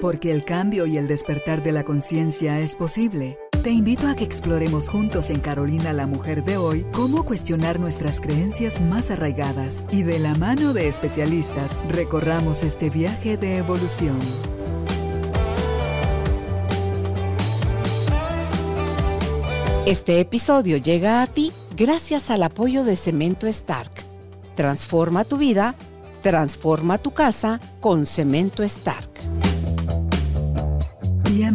Porque el cambio y el despertar de la conciencia es posible. Te invito a que exploremos juntos en Carolina la Mujer de hoy cómo cuestionar nuestras creencias más arraigadas y de la mano de especialistas recorramos este viaje de evolución. Este episodio llega a ti gracias al apoyo de Cemento Stark. Transforma tu vida, transforma tu casa con Cemento Stark.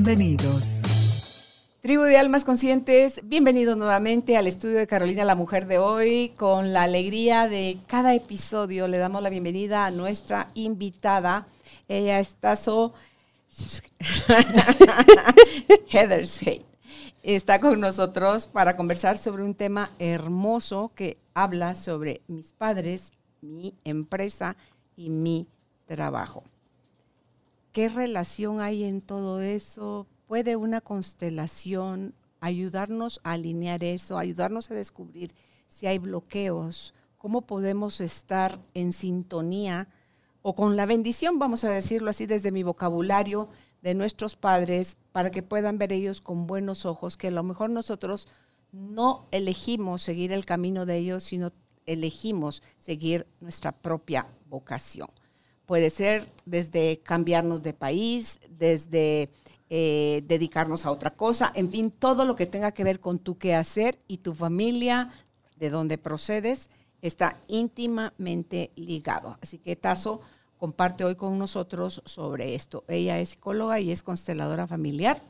Bienvenidos. Tribu de Almas Conscientes, bienvenidos nuevamente al estudio de Carolina la Mujer de hoy. Con la alegría de cada episodio le damos la bienvenida a nuestra invitada. Ella está so... Heather Shade está con nosotros para conversar sobre un tema hermoso que habla sobre mis padres, mi empresa y mi trabajo. ¿Qué relación hay en todo eso? ¿Puede una constelación ayudarnos a alinear eso, ayudarnos a descubrir si hay bloqueos? ¿Cómo podemos estar en sintonía o con la bendición, vamos a decirlo así desde mi vocabulario, de nuestros padres para que puedan ver ellos con buenos ojos, que a lo mejor nosotros no elegimos seguir el camino de ellos, sino elegimos seguir nuestra propia vocación. Puede ser desde cambiarnos de país, desde eh, dedicarnos a otra cosa, en fin, todo lo que tenga que ver con tu quehacer y tu familia, de donde procedes, está íntimamente ligado. Así que Tazo, comparte hoy con nosotros sobre esto. Ella es psicóloga y es consteladora familiar.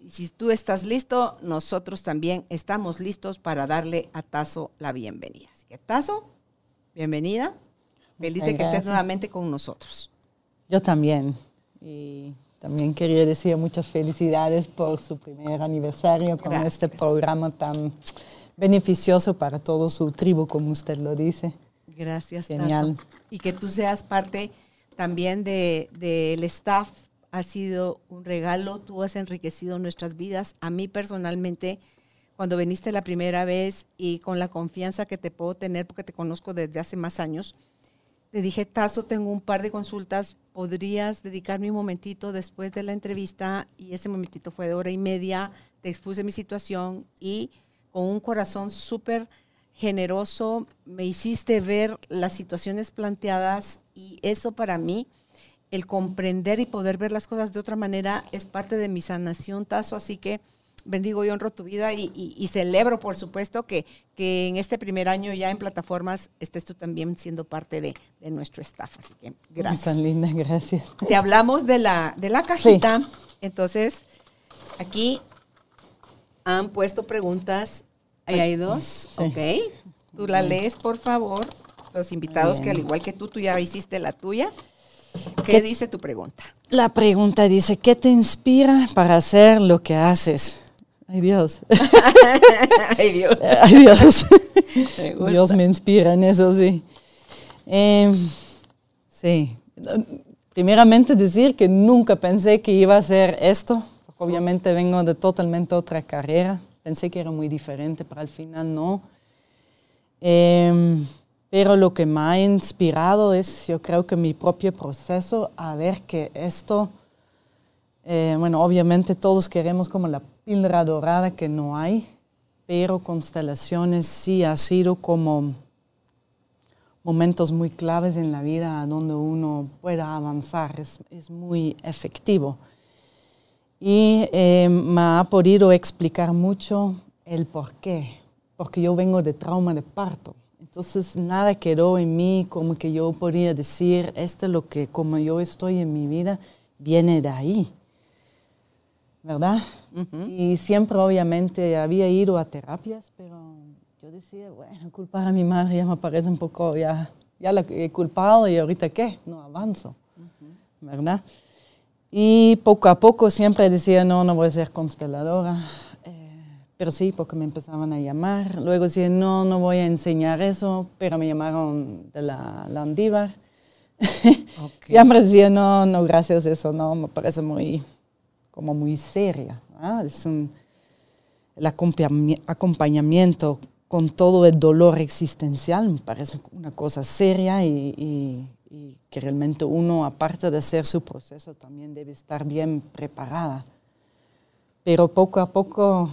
Y si tú estás listo, nosotros también estamos listos para darle a Tazo la bienvenida. Así que Tazo, bienvenida. Feliz de que estés nuevamente con nosotros. Yo también. Y también quería decir muchas felicidades por su primer aniversario con este programa tan beneficioso para todo su tribu, como usted lo dice. Gracias, Genial. Y que tú seas parte también del de, staff ha sido un regalo. Tú has enriquecido nuestras vidas. A mí personalmente, cuando viniste la primera vez y con la confianza que te puedo tener, porque te conozco desde hace más años, te dije, Tazo, tengo un par de consultas, ¿podrías dedicarme un momentito después de la entrevista? Y ese momentito fue de hora y media, te expuse mi situación y con un corazón súper generoso, me hiciste ver las situaciones planteadas y eso para mí, el comprender y poder ver las cosas de otra manera es parte de mi sanación, Tazo, así que bendigo y honro tu vida y, celebro, por supuesto, que, que, en este primer año ya en plataformas estés tú también siendo parte de, nuestro staff. Así que gracias. Tan linda, gracias. Te hablamos de la, de la cajita. Entonces, aquí han puesto preguntas Ahí hay dos, ok. Tú la lees, por favor. Los invitados que al igual que tú, tú ya hiciste la tuya. ¿Qué, dice tu pregunta? La pregunta dice, ¿qué te inspira para hacer lo que haces? Ay Dios. Ay Dios. Ay Dios. Me Dios me inspira en eso, sí. Em, sí. Primeramente decir que nunca pensé que iba a hacer esto. Obviamente vengo de totalmente otra carrera. Pensé que era muy diferente, pero al final no. Em, pero lo que me ha inspirado es, yo creo que mi propio proceso a ver que esto, eh, bueno, obviamente todos queremos como la píldora dorada que no hay, pero constelaciones sí ha sido como momentos muy claves en la vida donde uno pueda avanzar, es, es muy efectivo y eh, me ha podido explicar mucho el por qué, porque yo vengo de trauma de parto. Entonces nada quedó en mí como que yo podría decir, esto es lo que como yo estoy en mi vida, viene de ahí. ¿Verdad? Y siempre obviamente había ido a terapias, pero yo decía, bueno, culpar a mi madre ya me parece un poco, ya, ya la he culpado y ahorita qué, no avanzo. ¿Verdad? Y poco a poco siempre decía, no, no voy a ser consteladora. Eh, pero sí, porque me empezaban a llamar. Luego decía, no, no voy a enseñar eso, pero me llamaron de la Landívar. siempre decía, no, no, gracias, eso no, me parece muy, como muy seria. Es un, el acompañamiento con todo el dolor existencial me parece una cosa seria y, y que realmente uno, aparte de hacer su proceso, también debe estar bien preparada. Pero poco a poco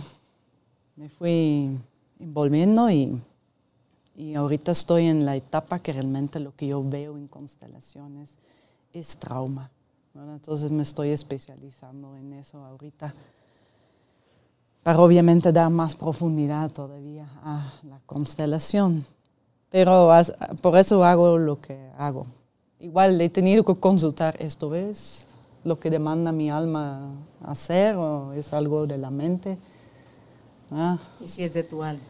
me fui envolviendo y, y ahorita estoy en la etapa que realmente lo que yo veo en constelaciones es trauma. Entonces me estoy especializando en eso ahorita para obviamente dar más profundidad todavía a la constelación. Pero por eso hago lo que hago. Igual he tenido que consultar, ¿esto es lo que demanda mi alma hacer o es algo de la mente? Ah. ¿Y si es de tu alma?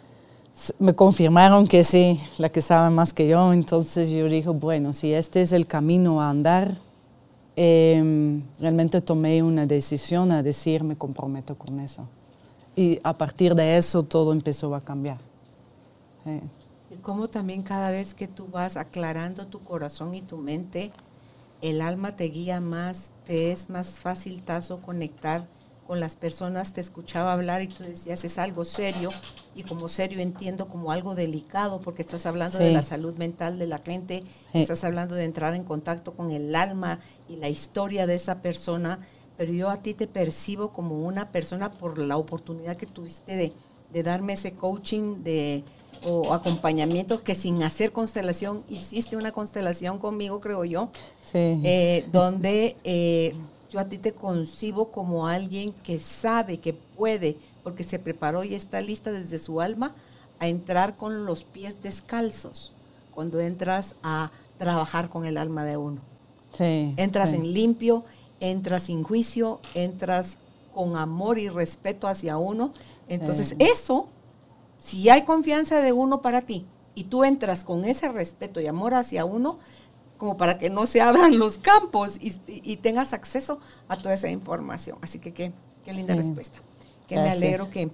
Me confirmaron que sí, la que sabe más que yo. Entonces yo dije, bueno, si este es el camino a andar, em, realmente tomé una decisión a decir, me comprometo con eso. Y a partir de eso todo empezó a cambiar. Y cómo también cada vez que tú vas aclarando tu corazón y tu mente, el alma te guía más, te es más fácil tazo conectar con las personas, te escuchaba hablar y tú decías es algo serio y como serio entiendo como algo delicado porque estás hablando de la salud mental de la gente, estás hablando de entrar en contacto con el alma y la historia de esa persona, pero yo a ti te percibo como una persona por la oportunidad que tuviste de, de darme ese coaching de o acompañamiento que sin hacer constelación hiciste una constelación conmigo, creo yo, eh, donde eh, yo a ti te concibo como alguien que sabe, que puede, porque se preparó y está lista desde su alma a entrar con los pies descalzos cuando entras a trabajar con el alma de uno. entras en limpio, entras sin juicio, entras con amor y respeto hacia uno. Entonces, eso si hay confianza de uno para ti y tú entras con ese respeto y amor hacia uno, como para que no se abran los campos y, tengas acceso a toda esa información. Así que qué, linda respuesta. Que me alegro que,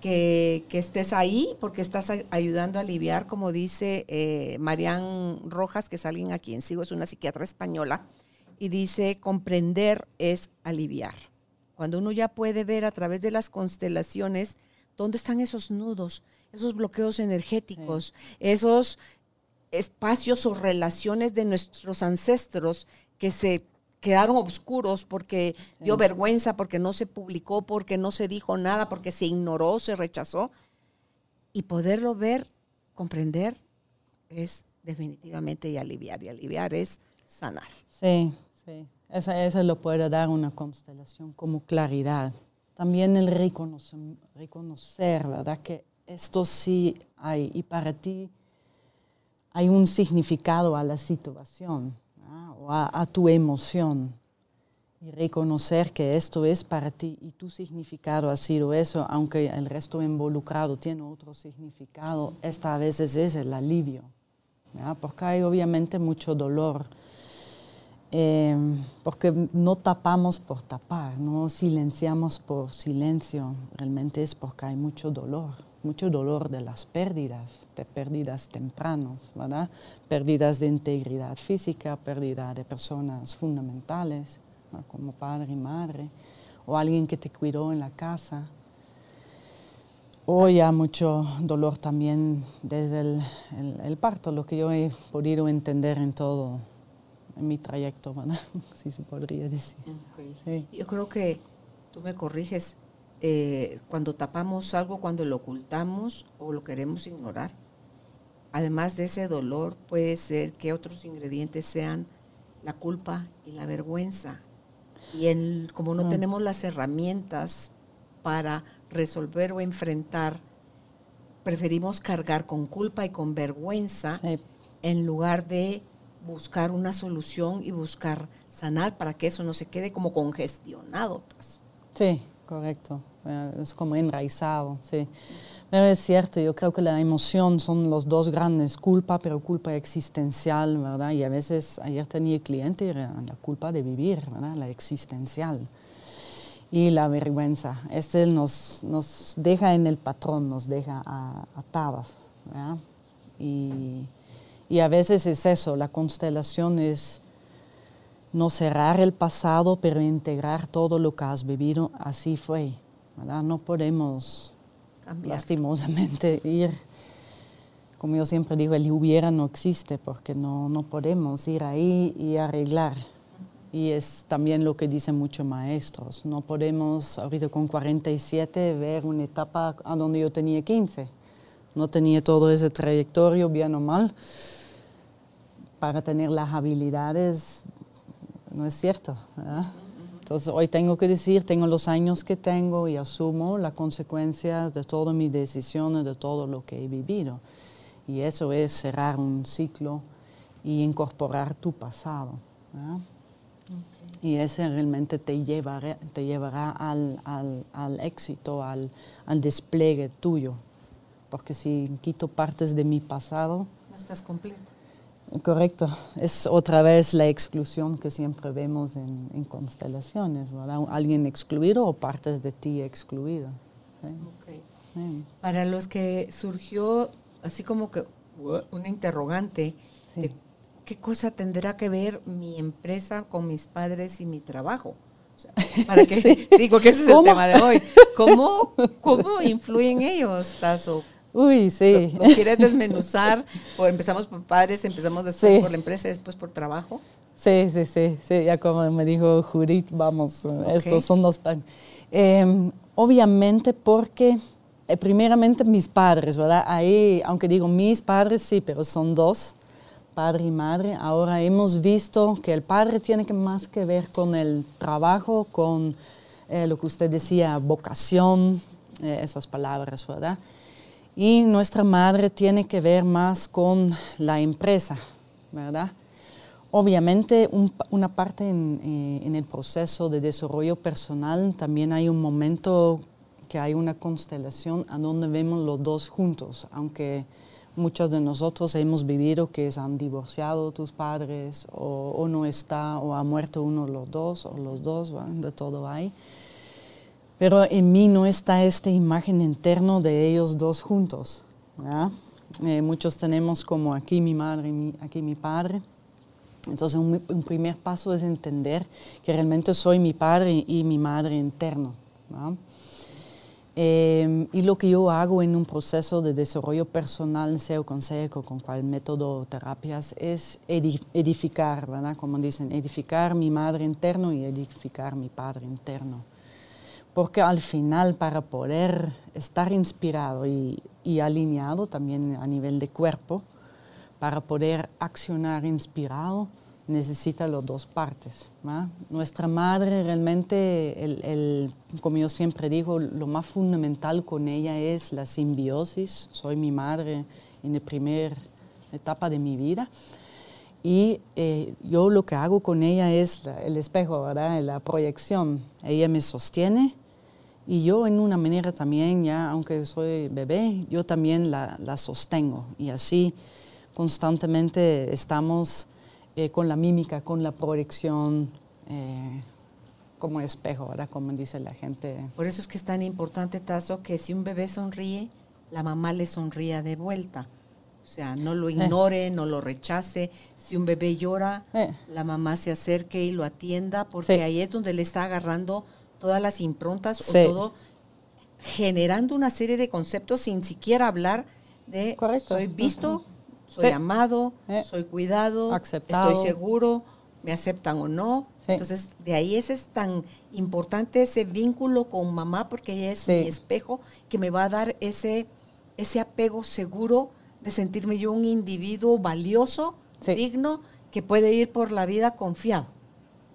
que, estés ahí porque estás ayudando a aliviar, como dice eh, Marian Rojas, que es alguien a quien sigo, es una psiquiatra española, y dice, comprender es aliviar. Cuando uno ya puede ver a través de las constelaciones, ¿Dónde están esos nudos, esos bloqueos energéticos, esos espacios o relaciones de nuestros ancestros que se quedaron oscuros porque dio vergüenza, porque no se publicó, porque no se dijo nada, porque se ignoró, se rechazó? Y poderlo ver, comprender, es definitivamente y aliviar. Y aliviar es sanar. Sí, sí. Esa, lo puede dar una constelación como claridad también el reconocer, reconocer, ¿verdad? Que esto sí hay y para ti hay un significado a la situación o a, tu emoción. Y reconocer que esto es para ti y tu significado ha sido eso, aunque el resto involucrado tiene otro significado, esta a veces es el alivio, porque hay obviamente mucho dolor Em, porque no tapamos por tapar, no silenciamos por silencio, realmente es porque hay mucho dolor, mucho dolor de las pérdidas, de pérdidas tempranos, ¿verdad? Pérdidas de integridad física, pérdida de personas fundamentales, como padre y madre, o alguien que te cuidó en la casa. O ya mucho dolor también desde el, el parto, lo que yo he podido entender en todo en mi trayecto, ¿verdad? si se podría decir. Yo creo que tú me corriges, eh, cuando tapamos algo, cuando lo ocultamos o lo queremos ignorar, además de ese dolor, puede ser que otros ingredientes sean la culpa y la vergüenza. Y en, como no tenemos las herramientas para resolver o enfrentar, preferimos cargar con culpa y con vergüenza en lugar de buscar una solución y buscar sanar para que eso no se quede como congestionado. Pues. Sí, correcto. Eh, es como enraizado, sí. Pero es cierto, yo creo que la emoción son los dos grandes, culpa, pero culpa existencial, ¿verdad? Y a veces, ayer tenía cliente, la culpa de vivir, ¿verdad? La existencial. Y la vergüenza. Este nos, nos deja en el patrón, nos deja atadas, ¿verdad? Y y a veces es eso, la constelación es no cerrar el pasado, pero integrar todo lo que has vivido. Así fue. ¿verdad? No podemos lastimosamente ir como yo siempre digo, el hubiera no existe porque no, no podemos ir ahí y arreglar. Y es también lo que dicen muchos maestros. No podemos, ahorita con 47, ver una etapa a donde yo tenía 15. No tenía todo ese trayectorio, bien o mal, para tener las habilidades. No es cierto. Entonces hoy tengo que decir, tengo los años que tengo y asumo las consecuencias de todas mis decisiones, de todo lo que he vivido. Y eso es cerrar un ciclo y incorporar tu pasado. Y ese realmente te llevará, te llevará al, al, al éxito, al, al, despliegue tuyo. Porque si quito partes de mi pasado... No estás completa. Correcto. Es otra vez la exclusión que siempre vemos en, en constelaciones, ¿verdad? Alguien excluido o partes de ti excluidas. Para los que surgió así como que una interrogante de ¿qué cosa tendrá que ver mi empresa con mis padres y mi trabajo? para que, sí. porque ese es el tema de hoy. ¿Cómo, cómo influyen ellos, Tazo? Uy, sí. ¿Lo, quieres desmenuzar? ¿O empezamos por padres, empezamos después por la empresa, después por trabajo? Sí, sí, sí, sí. Ya como me dijo Judith, vamos, estos son los... Eh, obviamente porque, eh, primeramente mis padres, ¿verdad? Ahí, aunque digo mis padres, sí, pero son dos padre y madre. Ahora hemos visto que el padre tiene que más que ver con el trabajo, con eh, lo que usted decía, vocación, eh, esas palabras, ¿verdad? Y nuestra madre tiene que ver más con la empresa, ¿verdad? Obviamente una parte en, eh, en, el proceso de desarrollo personal también hay un momento que hay una constelación a donde vemos los dos juntos, aunque muchos de nosotros hemos vivido que se han divorciado tus padres o, no está o ha muerto uno de los dos o los dos, de todo hay. Pero en mí no está esta imagen interna de ellos dos juntos. Eh, muchos tenemos como aquí mi madre y aquí mi padre. Entonces un, un, primer paso es entender que realmente soy mi padre y mi madre interno. Em, y lo que yo hago en un proceso de desarrollo personal, sea con SECO, con cual método terapias, es edificar, ¿verdad? Como dicen, edificar mi madre interno y edificar mi padre interno. Porque al final, para poder estar inspirado y, y alineado también a nivel de cuerpo, para poder accionar inspirado, necesita las dos partes. Nuestra madre realmente, el, como yo siempre digo, lo más fundamental con ella es la simbiosis. Soy mi madre en la primera etapa de mi vida. Y eh, yo lo que hago con ella es el espejo, ¿verdad? la proyección. Ella me sostiene y yo en una manera también, ya aunque soy bebé, yo también la, la sostengo. Y así constantemente estamos eh, con la mímica, con la proyección, eh, como espejo, ¿verdad? Como dice la gente. Por eso es que es tan importante, Tazo, que si un bebé sonríe, la mamá le sonría de vuelta. O sea, no lo ignore, eh. no lo rechace. Si un bebé llora, la mamá se acerque y lo atienda, porque ahí es donde le está agarrando todas las improntas o todo, generando una serie de conceptos sin siquiera hablar de Correcto. soy visto, soy amado, eh. soy cuidado, estoy seguro, me aceptan o no. Entonces, de ahí ese es tan importante ese vínculo con mamá porque ella es mi espejo que me va a dar ese, ese apego seguro de sentirme yo un individuo valioso, digno, que puede ir por la vida confiado.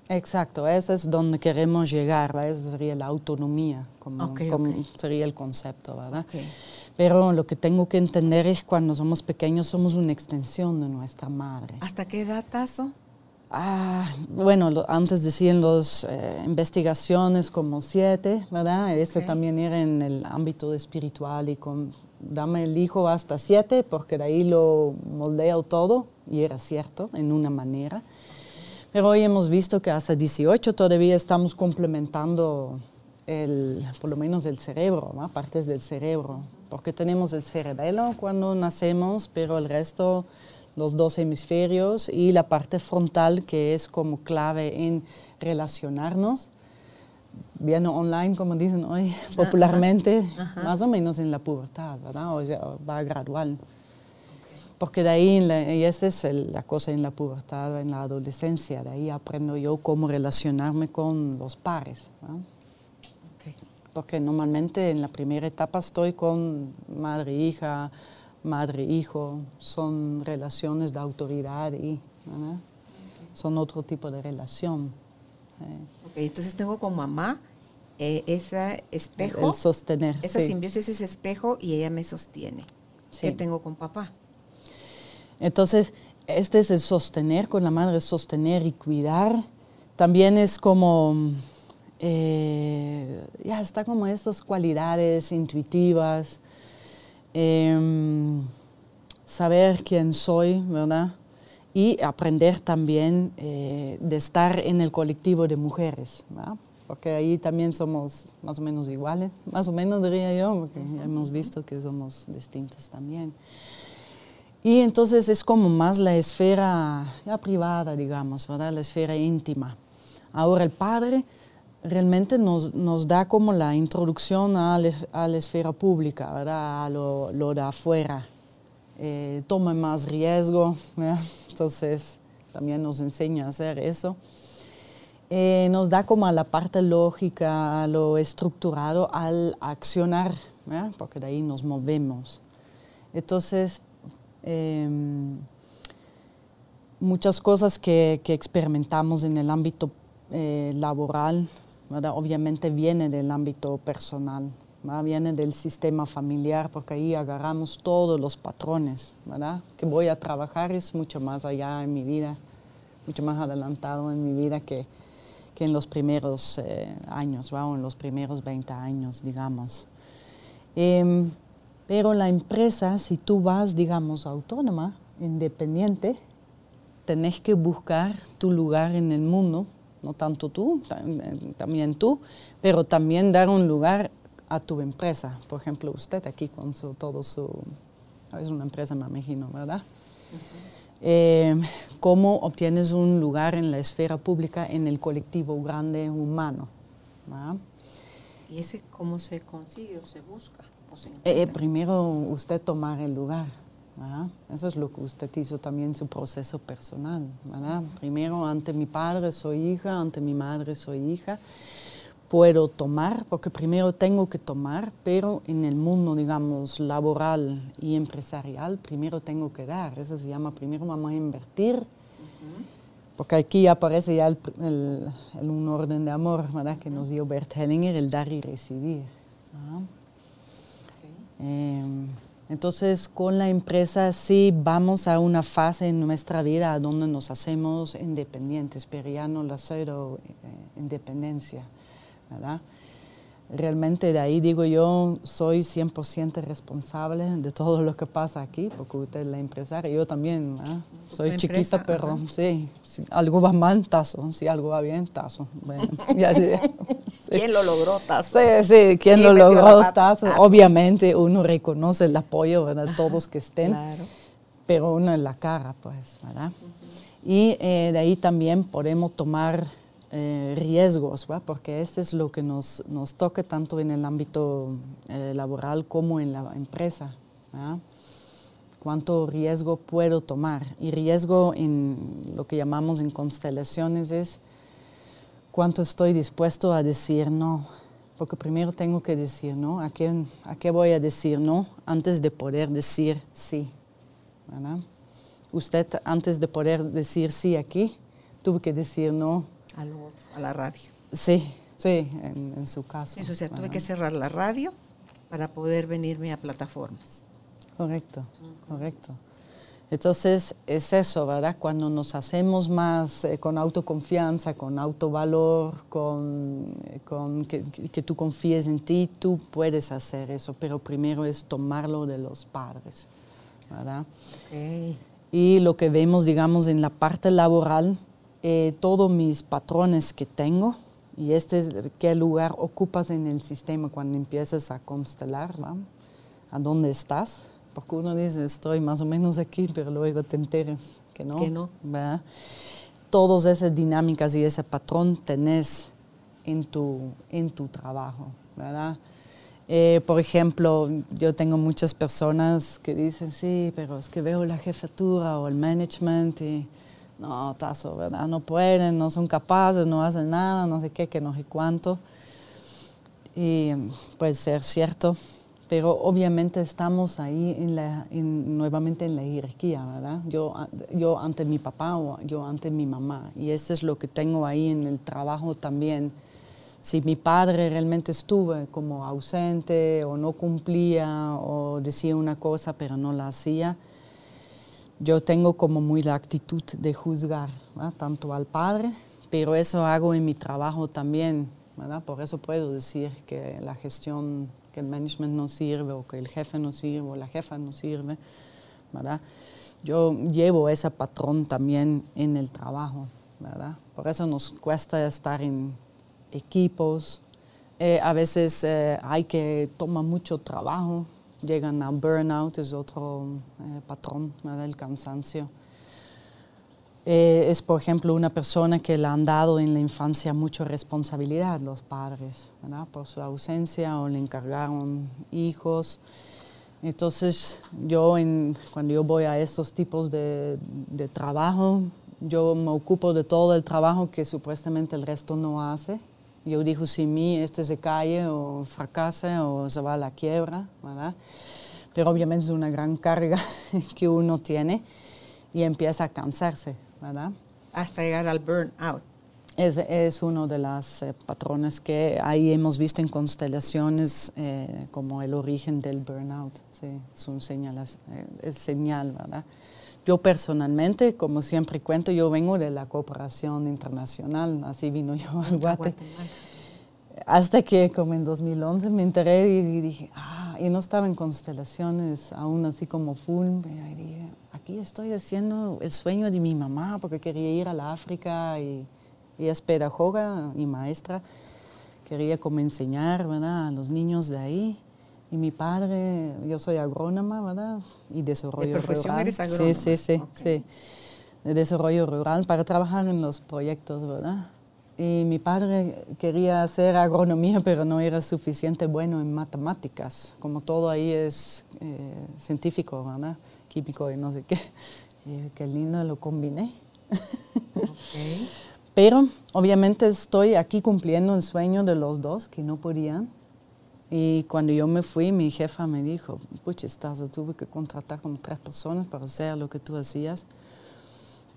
Exacto, eso es donde queremos llegar, esa sería la autonomía, como, sería el concepto, ¿verdad? Pero lo que tengo que entender es que cuando somos pequeños somos una extensión de nuestra madre. ¿Hasta qué edad, Tazo? Ah, bueno, antes decían las eh, investigaciones como siete, ¿verdad? Ese también era en el ámbito espiritual y con dame el hijo hasta siete porque de ahí lo moldea todo y era cierto en una manera. Pero hoy hemos visto que hasta 18 todavía estamos complementando el, por lo menos el cerebro, partes del cerebro, porque tenemos el cerebelo cuando nacemos, pero el resto, los dos hemisferios y la parte frontal que es como clave en relacionarnos, bien online, como dicen hoy popularmente, más o menos en la pubertad, ¿verdad? O sea, va gradual. Porque de ahí, y esa es la cosa en la pubertad, en la adolescencia, de ahí aprendo yo cómo relacionarme con los pares. Porque normalmente en la primera etapa estoy con madre-hija, madre-hijo, son relaciones de autoridad y son otro tipo de relación. Okay, entonces tengo con mamá eh, ese espejo. El sostener. Esa simbiosis es espejo y ella me sostiene. ¿Qué tengo con papá? Entonces, este es el sostener con la madre, sostener y cuidar. También es como, eh, ya está como estas cualidades intuitivas, em, saber quién soy, ¿verdad? Y aprender también eh, de estar en el colectivo de mujeres, ¿verdad? porque ahí también somos más o menos iguales, más o menos diría yo, porque hemos visto que somos distintos también. Y entonces es como más la esfera ya privada, digamos, ¿verdad? la esfera íntima. Ahora el padre realmente nos, nos da como la introducción a la, esfera pública, ¿verdad? a lo, lo de afuera. Eh, toma más riesgo, entonces también nos enseña a hacer eso. Eh, nos da como a la parte lógica, a lo estructurado al accionar, porque de ahí nos movemos. Entonces, Em, muchas cosas que, experimentamos en el ámbito eh, laboral, obviamente viene del ámbito personal, viene del sistema familiar, porque ahí agarramos todos los patrones, ¿verdad? que voy a trabajar es mucho más allá en mi vida, mucho más adelantado en mi vida que, que en los primeros eh, años, o en los primeros 20 años, digamos. Em, pero la empresa, si tú vas, digamos, autónoma, independiente, tenés que buscar tu lugar en el mundo, no tanto tú, también tú, pero también dar un lugar a tu empresa. Por ejemplo, usted aquí con su, todo su... Es una empresa, me imagino, ¿verdad? Eh, ¿Cómo obtienes un lugar en la esfera pública en el colectivo grande humano? ¿Y ese cómo se consigue o se busca? Eh, eh, primero usted tomar el lugar. Eso es lo que usted hizo también en su proceso personal. Primero, ante mi padre soy hija, ante mi madre soy hija. Puedo tomar, porque primero tengo que tomar, pero en el mundo, digamos, laboral y empresarial, primero tengo que dar. Eso se llama, primero vamos a invertir, porque aquí aparece ya el, un orden de amor ¿verdad? que nos dio Bert Hellinger, el dar y recibir. Em, entonces, con la empresa sí vamos a una fase en nuestra vida donde nos hacemos independientes, pero ya no la cero eh, independencia, ¿verdad? Realmente de ahí digo yo, soy 100% responsable de todo lo que pasa aquí, porque usted es la empresaria, yo también, soy chiquita, pero sí, si algo va mal, tazo, si algo va bien, tazo. Bueno, ¿Quién lo logró, Tazo? Sí, sí, ¿quién lo logró, Tazo? Obviamente uno reconoce el apoyo, ¿verdad? Todos que estén, pero uno en la cara, pues, ¿verdad? Y eh, de ahí también podemos tomar eh, riesgos, ¿verdad? porque este es lo que nos, nos toca tanto en el ámbito eh, laboral como en la empresa. ¿verdad? ¿Cuánto riesgo puedo tomar? Y riesgo en lo que llamamos en constelaciones es cuánto estoy dispuesto a decir no. Porque primero tengo que decir no. ¿A qué, a qué voy a decir no antes de poder decir sí? Usted, antes de poder decir sí aquí, tuvo que decir no. A, la radio. Sí, sí, en, su caso. o sea, tuve que cerrar la radio para poder venirme a plataformas. Correcto, correcto. Entonces es eso, ¿verdad? Cuando nos hacemos más eh, con autoconfianza, con autovalor, con, eh, con que, tú confíes en ti, tú puedes hacer eso, pero primero es tomarlo de los padres, ¿verdad? Y lo que vemos, digamos, en la parte laboral, eh, todos mis patrones que tengo, y este es qué lugar ocupas en el sistema cuando empiezas a constelar, ¿verdad? ¿A dónde estás? Porque uno dice, estoy más o menos aquí, pero luego te enteras que no. Que no. Todas esas dinámicas y ese patrón tenés en tu, en tu trabajo, ¿verdad? Eh, por ejemplo, yo tengo muchas personas que dicen, sí, pero es que veo la jefatura o el management y no, tazo, ¿verdad? No pueden, no son capaces, no hacen nada, no sé qué, que no sé cuánto. Y puede ser cierto, pero obviamente estamos ahí en la, nuevamente en la jerarquía, ¿verdad? Yo, yo ante mi papá o yo ante mi mamá. Y esto es lo que tengo ahí en el trabajo también si mi padre realmente estuvo como ausente o no cumplía o decía una cosa pero no la hacía, yo tengo como muy la actitud de juzgar, tanto al padre, pero eso hago en mi trabajo también, ¿verdad? por eso puedo decir que la gestión, el management no sirve o que el jefe no sirve o la jefa no sirve. ¿verdad? Yo llevo ese patrón también en el trabajo. ¿verdad? Por eso nos cuesta estar en equipos. Eh, a veces eh, hay que tomar mucho trabajo, llegan a burnout, es otro eh, patrón del cansancio. Es, por ejemplo, una persona que le han dado en la infancia mucha responsabilidad los padres, por su ausencia o le encargaron hijos. Entonces, yo cuando yo voy a estos tipos de, de trabajo, yo me ocupo de todo el trabajo que supuestamente el resto no hace yo digo, si mí este se cae o fracasa o se va a la quiebra, ¿verdad? Pero obviamente es una gran carga que uno tiene y empieza a cansarse, ¿verdad? Hasta llegar al burnout. Es, es uno de los eh, patrones que ahí hemos visto en constelaciones eh, como el origen del burnout. Sí, es un señal, eh, es señal, ¿verdad? Yo personalmente, como siempre cuento, yo vengo de la cooperación internacional, así vino yo al Guate. Hasta que como en 2011 me enteré y dije, ah, y no estaba en constelaciones aún así como full. Y dije, aquí estoy haciendo el sueño de mi mamá porque quería ir a la África y ella es pedagoga y maestra. Quería como enseñar ¿verdad? a los niños de ahí. Y mi padre, yo soy agrónoma, ¿verdad? Y desarrollo ¿De profesión rural. eres agrónoma? Sí, sí, sí, sí. De desarrollo rural para trabajar en los proyectos, ¿verdad? Y mi padre quería hacer agronomía, pero no era suficiente bueno en matemáticas. Como todo ahí es eh, científico, ¿verdad? Químico y no sé qué. Y qué lindo lo combiné. Okay. Pero obviamente estoy aquí cumpliendo el sueño de los dos que no podían y cuando yo me fui, mi jefa me dijo, pucha, estás, tuve que contratar como tres personas para hacer lo que tú hacías.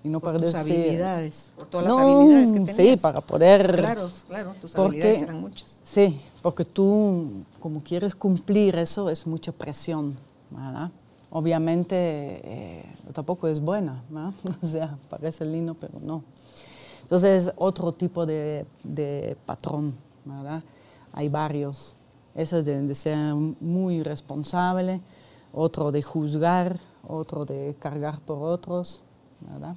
Y no por para tus habilidades, por todas las habilidades que tenías. Sí, para poder... Claro, claro, tus habilidades eran muchas. Sí, porque tú, como quieres cumplir eso, es mucha presión, ¿verdad? Obviamente eh, tampoco es buena, ¿verdad? O sea, parece lindo, pero no. Entonces, otro tipo de, de patrón, ¿verdad? Hay varios. Eso de, ser muy responsable, otro de juzgar, otro de cargar por otros, ¿verdad?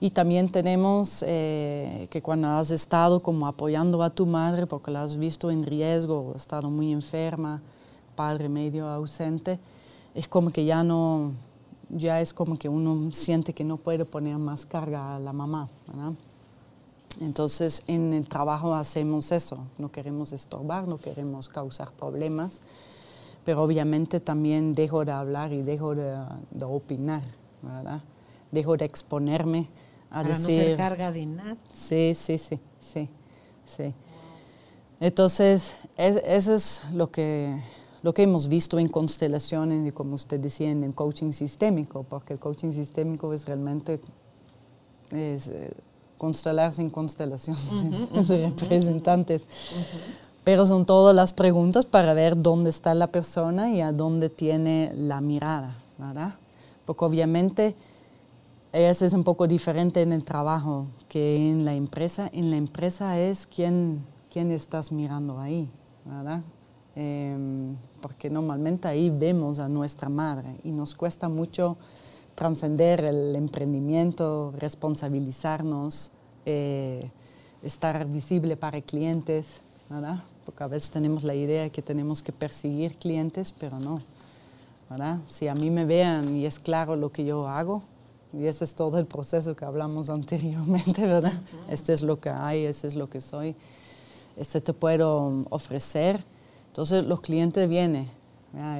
Y también tenemos eh, que cuando has estado como apoyando a tu madre porque la has visto en riesgo, ha estado muy enferma, padre medio ausente, es como que ya no, ya es como que uno siente que no puede poner más carga a la mamá, ¿verdad? Entonces, en el trabajo hacemos eso, no queremos estorbar, no queremos causar problemas, pero obviamente también dejo de hablar y dejo de, opinar, ¿verdad? Dejo de exponerme a Para decir... no ser carga de nada. Sí, sí, sí, sí, sí. Entonces, eso es lo que, lo que hemos visto en constelaciones y como usted decía, en el coaching sistémico, porque el coaching sistémico es realmente... Es, eh, constelar sin constelaciones de representantes. Pero son todas las preguntas para ver dónde está la persona y a dónde tiene la mirada, ¿verdad? Porque obviamente eso es un poco diferente en el trabajo que en la empresa. En la empresa es quién, quién estás mirando ahí, ¿verdad? Em, porque normalmente ahí vemos a nuestra madre y nos cuesta mucho trascender el emprendimiento, responsabilizarnos, eh, estar visible para clientes, ¿verdad? Porque a veces tenemos la idea que tenemos que perseguir clientes, pero no, ¿verdad? Si a mí me vean y es claro lo que yo hago, y ese es todo el proceso que hablamos anteriormente, ¿verdad? Este es lo que hay, este es lo que soy, este te puedo ofrecer. Entonces los clientes vienen,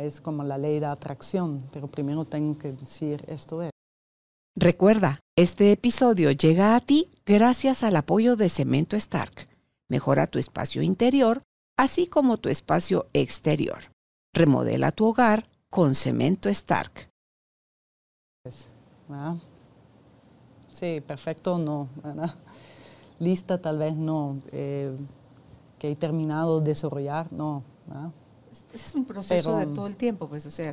es como la ley de atracción, pero primero tengo que decir esto es. Recuerda, este episodio llega a ti gracias al apoyo de Cemento Stark. Mejora tu espacio interior, así como tu espacio exterior. Remodela tu hogar con Cemento Stark. Sí, perfecto, no. Lista tal vez no. Eh, que he terminado de desarrollar, no. Es un proceso de todo el tiempo, pues, o sea,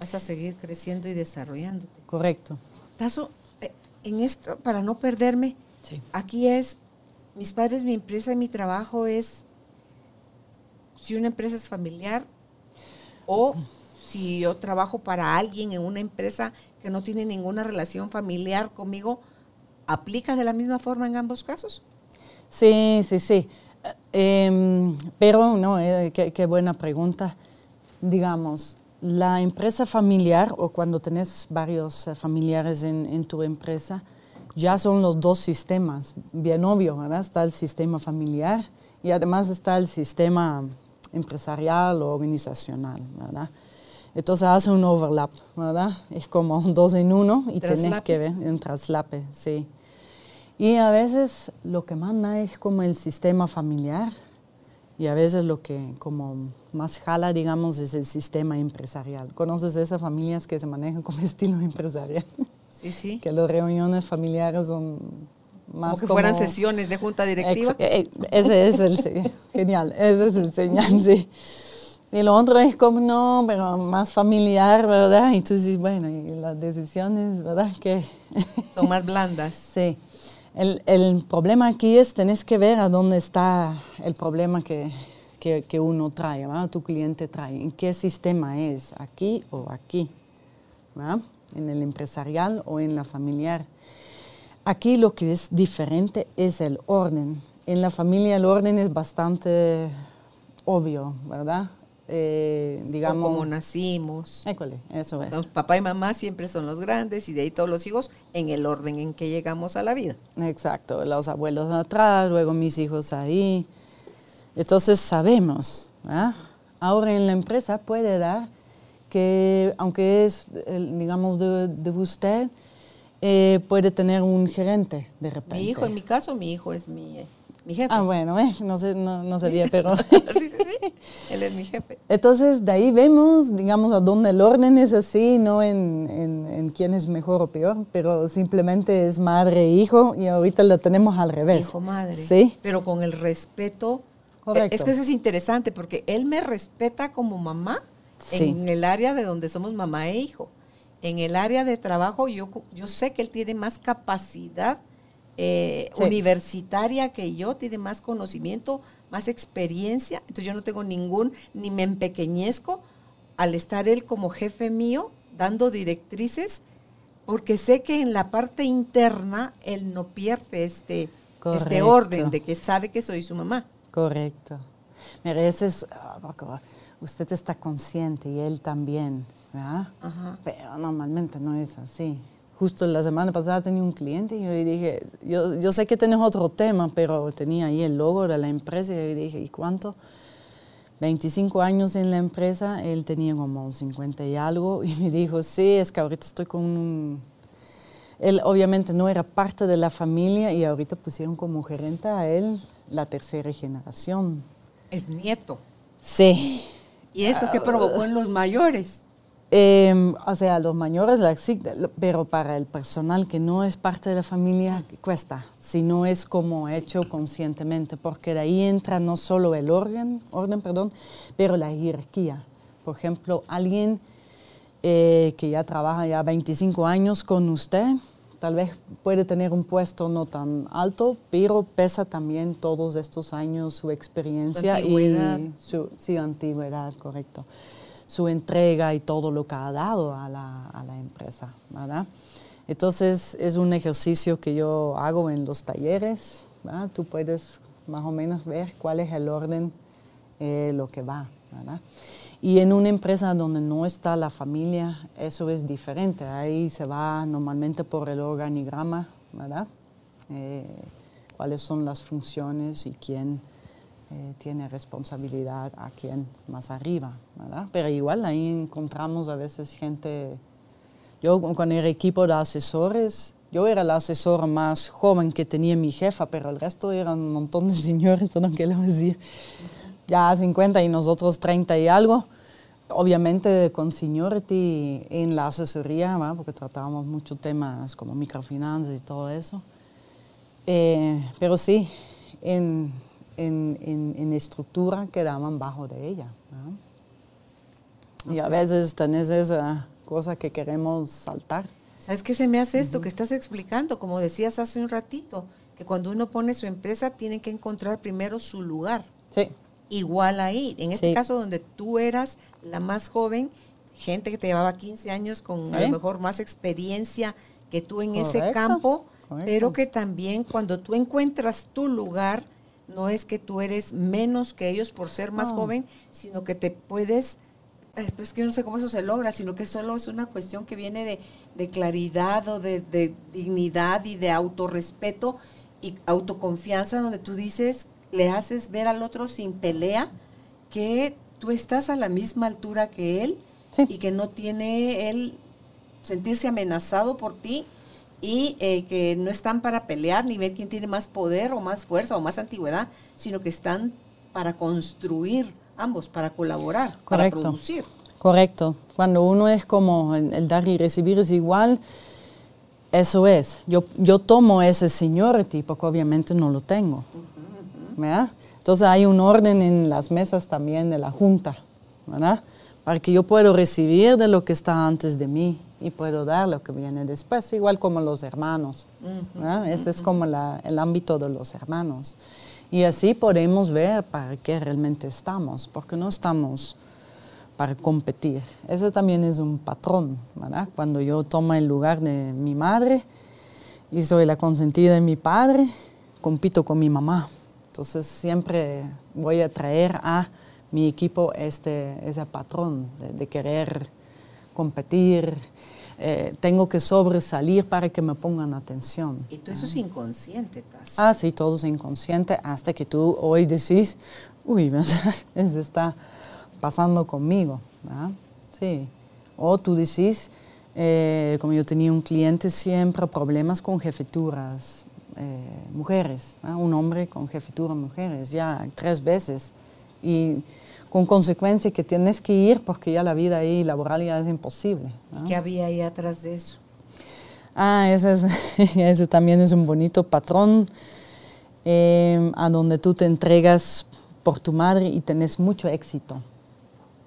vas a seguir creciendo y desarrollándote. Correcto. Tazo, eh, en esto, para no perderme, aquí es, mis padres, mi empresa y mi trabajo es, si una empresa es familiar o si yo trabajo para alguien en una empresa que no tiene ninguna relación familiar conmigo, ¿aplica de la misma forma en ambos casos? Sí, sí, sí. Em, pero, no, eh, qué, buena pregunta. Digamos, la empresa familiar o cuando tenés varios eh, familiares en, tu empresa, ya son los dos sistemas, bien obvio, ¿verdad? Está el sistema familiar y además está el sistema empresarial o organizacional, ¿verdad? Entonces hace un overlap, ¿verdad? Es como dos en uno y tenés que ver un traslape, sí. Y a veces lo que manda es como el sistema familiar y a veces lo que como más jala, digamos, es el sistema empresarial. ¿Conoces esas familias que se manejan como estilo empresarial? Sí, sí. que las reuniones familiares son más como que fueran sesiones de junta directiva. Eh, ese es el genial, ese es el señal, sí. Y lo otro es como, no, pero más familiar, ¿verdad? Dices, bueno, y las decisiones, ¿verdad? Que son más blandas. sí. El, el, problema aquí es, tenés que ver a dónde está el problema que, que, que uno trae, ¿verdad? tu cliente trae, en qué sistema es, aquí o aquí, ¿verdad? en el empresarial o en la familiar. Aquí lo que es diferente es el orden. En la familia el orden es bastante obvio, ¿verdad? Eh, digamos... como nacimos. eso es. papá y mamá siempre son los grandes y de ahí todos los hijos en el orden en que llegamos a la vida. Exacto, los abuelos atrás, luego mis hijos ahí. Entonces sabemos, ahora en la empresa puede dar que, aunque es, digamos, de, de usted, eh, puede tener un gerente de repente. Mi hijo, en mi caso, mi hijo es mi mi jefe. Ah, bueno, eh, no, sé, no, no sabía, pero... sí, sí, sí, él es mi jefe. Entonces, de ahí vemos, digamos, a dónde el orden es así, no en, en, en, quién es mejor o peor, pero simplemente es madre e hijo y ahorita lo tenemos al revés. Hijo-madre. Sí. Pero con el respeto. Correcto. Es que eso es interesante porque él me respeta como mamá en el área de donde somos mamá e hijo. En el área de trabajo yo, yo sé que él tiene más capacidad eh, universitaria que yo, tiene más conocimiento, más experiencia, entonces yo no tengo ningún, ni me empequeñezco al estar él como jefe mío dando directrices, porque sé que en la parte interna él no pierde este, este orden de que sabe que soy su mamá. Correcto. Mira, ese es, ah, usted está consciente y él también, ¿verdad? Pero normalmente no es así justo la semana pasada tenía un cliente y yo dije, yo, yo sé que tenés otro tema, pero tenía ahí el logo de la empresa y yo dije, ¿y cuánto? 25 años en la empresa, él tenía como 50 y algo y me dijo, sí, es que ahorita estoy con un... Él obviamente no era parte de la familia y ahorita pusieron como gerente a él la tercera generación. Es nieto. Sí. ¿Y eso qué provocó en los mayores? Eh, o sea, los mayores, la pero para el personal que no es parte de la familia, cuesta, si no es como hecho conscientemente, porque de ahí entra no solo el orden, orden perdón, pero la jerarquía. Por ejemplo, alguien eh, que ya trabaja ya 25 años con usted, tal vez puede tener un puesto no tan alto, pero pesa también todos estos años su experiencia y su sí, antigüedad, correcto su entrega y todo lo que ha dado a la, a la empresa, ¿verdad? Entonces es un ejercicio que yo hago en los talleres, ¿verdad? Tú puedes más o menos ver cuál es el orden, eh, lo que va, ¿verdad? Y en una empresa donde no está la familia, eso es diferente. Ahí se va normalmente por el organigrama, ¿verdad? Eh, cuáles son las funciones y quién eh, tiene responsabilidad a quien más arriba, ¿verdad? Pero igual ahí encontramos a veces gente, yo con el equipo de asesores, yo era la asesora más joven que tenía mi jefa, pero el resto eran un montón de señores, perdón, ¿qué le voy a decir? Ya 50 y nosotros 30 y algo. Obviamente con seniority en la asesoría, ¿verdad? porque tratábamos muchos temas como microfinanzas y todo eso. Eh, pero sí, en, en, en, estructura quedaban bajo de ella. Y a veces tenés esa cosa que queremos saltar. ¿Sabes qué se me hace esto que estás explicando? Como decías hace un ratito, que cuando uno pone su empresa tiene que encontrar primero su lugar. Sí. Igual ahí, en este caso donde tú eras la más joven, gente que te llevaba 15 años con a lo mejor más experiencia que tú en ese campo, pero que también cuando tú encuentras tu lugar, no es que tú eres menos que ellos por ser más joven, sino que te puedes, después que yo no sé cómo eso se logra, sino que solo es una cuestión que viene de, claridad o de, dignidad y de autorrespeto y autoconfianza, donde tú dices, le haces ver al otro sin pelea que tú estás a la misma altura que él y que no tiene él sentirse amenazado por ti y eh, que no están para pelear ni ver quién tiene más poder o más fuerza o más antigüedad, sino que están para construir ambos, para colaborar, para producir. Correcto. Cuando uno es como el, dar y recibir es igual, eso es. Yo, yo tomo ese seniority porque obviamente no lo tengo. Entonces hay un orden en las mesas también de la junta, ¿verdad? Para que yo pueda recibir de lo que está antes de mí y puedo dar lo que viene después, igual como los hermanos. este es como el ámbito de los hermanos. Y así podemos ver para qué realmente estamos, porque no estamos para competir. Ese también es un patrón, ¿verdad? Cuando yo tomo el lugar de mi madre y soy la consentida de mi padre, compito con mi mamá. Entonces siempre voy a traer a mi equipo este, ese patrón de querer competir, eh, tengo que sobresalir para que me pongan atención. Y todo eso es inconsciente, Tazo. Ah, sí, todo es inconsciente hasta que tú hoy decís, uy, eso está pasando conmigo. Sí. O tú decís, eh, como yo tenía un cliente siempre, problemas con jefeturas eh, mujeres, un hombre con jefitura mujeres, ya tres veces. Y con consecuencia que tienes que ir porque ya la vida ahí laboral ya es imposible. ¿Qué había ahí atrás de eso? Ah, ese, ese también es un bonito patrón eh, a donde tú te entregas por tu madre y tenés mucho éxito.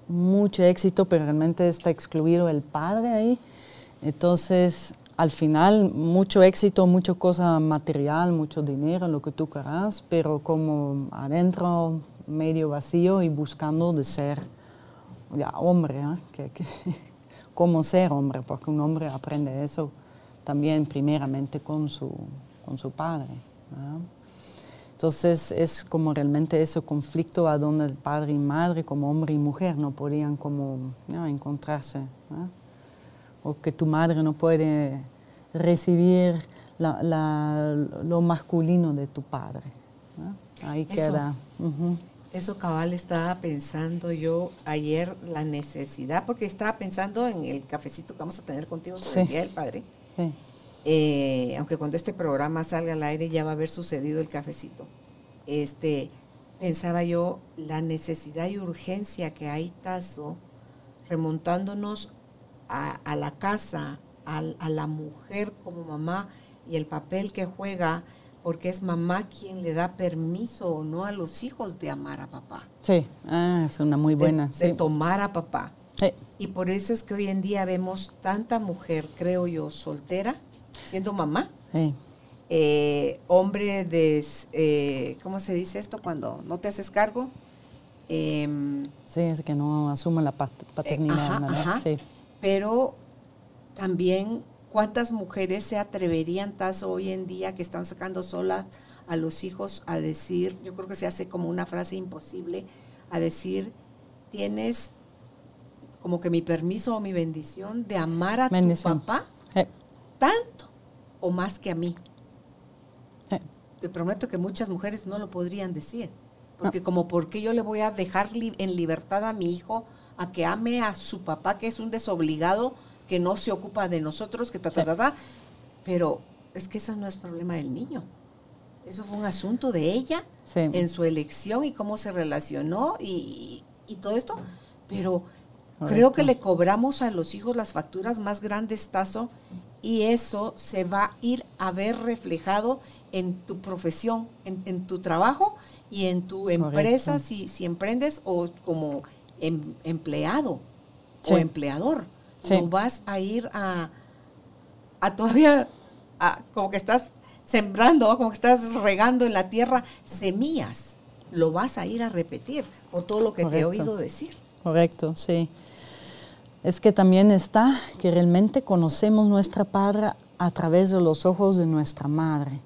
Mucho éxito, pero realmente está excluido el padre ahí. Entonces, al final, mucho éxito, mucha cosa material, mucho dinero, lo que tú querás, pero como adentro medio vacío y buscando de ser ya, hombre, ¿eh? que, cómo ser hombre, porque un hombre aprende eso también primeramente con su, con su padre. Entonces es como realmente ese conflicto a donde el padre y madre, como hombre y mujer, no podían como encontrarse. O que tu madre no puede recibir lo masculino de tu padre. Ahí queda. Eso cabal estaba pensando yo ayer, la necesidad, porque estaba pensando en el cafecito que vamos a tener contigo sobre el Día del Padre. Eh, aunque cuando este programa salga al aire ya va a haber sucedido el cafecito. Este, pensaba yo la necesidad y urgencia que hay, Tazo, remontándonos a, la casa, a la mujer como mamá y el papel que juega porque es mamá quien le da permiso o no a los hijos de amar a papá. Sí, ah, es una muy buena. De, tomar a papá. Y por eso es que hoy en día vemos tanta mujer, creo yo, soltera, siendo mamá. Sí. Eh, hombre de, eh, ¿cómo se dice esto? Cuando no te haces cargo. Em, sí, es que no asume la paternidad. ajá, Sí. Pero también ¿Cuántas mujeres se atreverían, Tazo, hoy en día que están sacando solas a los hijos a decir, yo creo que se hace como una frase imposible, a decir, tienes como que mi permiso o mi bendición de amar a tu papá tanto o más que a mí? Te prometo que muchas mujeres no lo podrían decir. Porque como, ¿por qué yo le voy a dejar en libertad a mi hijo a que ame a su papá, que es un desobligado, que no se ocupa de nosotros, que ta, ta, ta, ta? Pero es que eso no es problema del niño. Eso fue un asunto de ella en su elección y cómo se relacionó y, todo esto. Pero creo que le cobramos a los hijos las facturas más grandes, Tazo, y eso se va a ir a ver reflejado en tu profesión, en, tu trabajo y en tu empresa, si, si emprendes o como em, empleado o empleador. No vas a ir a, a todavía, a, como que estás sembrando, como que estás regando en la tierra semillas. Lo vas a ir a repetir por todo lo que te he oído decir. Correcto, sí. Es que también está que realmente conocemos nuestra padre a través de los ojos de nuestra madre.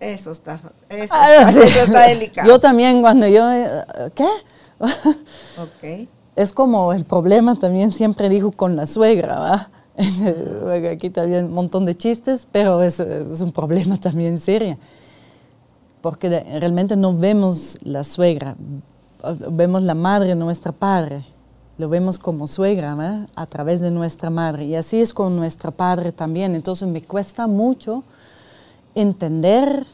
Eso está, eso, ah, está, delicado. Yo también cuando yo, eh, ¿qué? ok. Es como el problema también siempre dijo con la suegra, ¿va? Aquí también un montón de chistes, pero es, un problema también serio. Porque realmente no vemos la suegra, vemos la madre nuestra padre. Lo vemos como suegra, a través de nuestra madre. Y así es con nuestra padre también. Entonces me cuesta mucho entender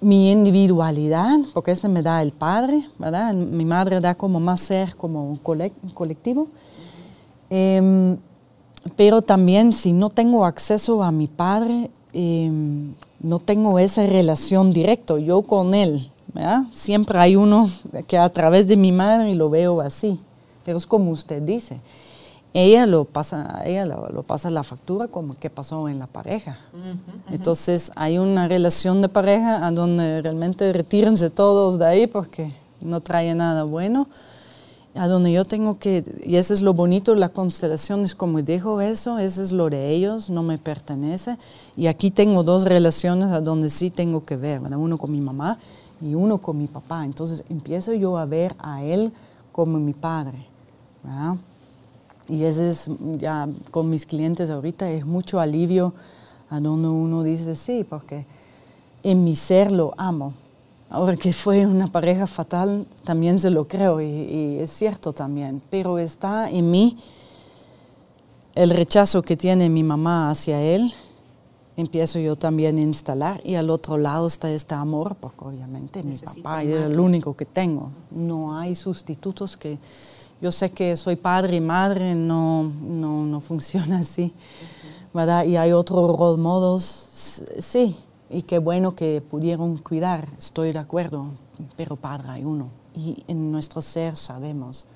mi individualidad, porque ese me da el padre, ¿verdad? Mi madre da como más ser, como un colectivo. Em, pero también si no tengo acceso a mi padre, em, no tengo esa relación directa, yo con él. Siempre hay uno que a través de mi madre lo veo así, pero es como usted dice. Ella lo pasa, ella lo, pasa la factura como que pasó en la pareja. Entonces hay una relación de pareja a donde realmente retírense todos de ahí porque no trae nada bueno a donde yo tengo que, y eso es lo bonito, la constelación es como dejo eso, eso es lo de ellos, no me pertenece. Y aquí tengo dos relaciones a donde sí tengo que ver, uno con mi mamá y uno con mi papá. Entonces empiezo yo a ver a él como mi padre. Y ese es ya con mis clientes ahorita, es mucho alivio a donde uno dice sí, porque en mi ser lo amo. Ahora que fue una pareja fatal, también se lo creo y, es cierto también, pero está en mí el rechazo que tiene mi mamá hacia él, empiezo yo también a instalar y al otro lado está este amor, porque obviamente mi papá es el único que tengo, no hay sustitutos que yo sé que soy padre y madre, no, no, no funciona así, ¿verdad? Y hay otros role models, sí, y qué bueno que pudieron cuidar, estoy de acuerdo, pero padre hay uno. Y en nuestro ser sabemos.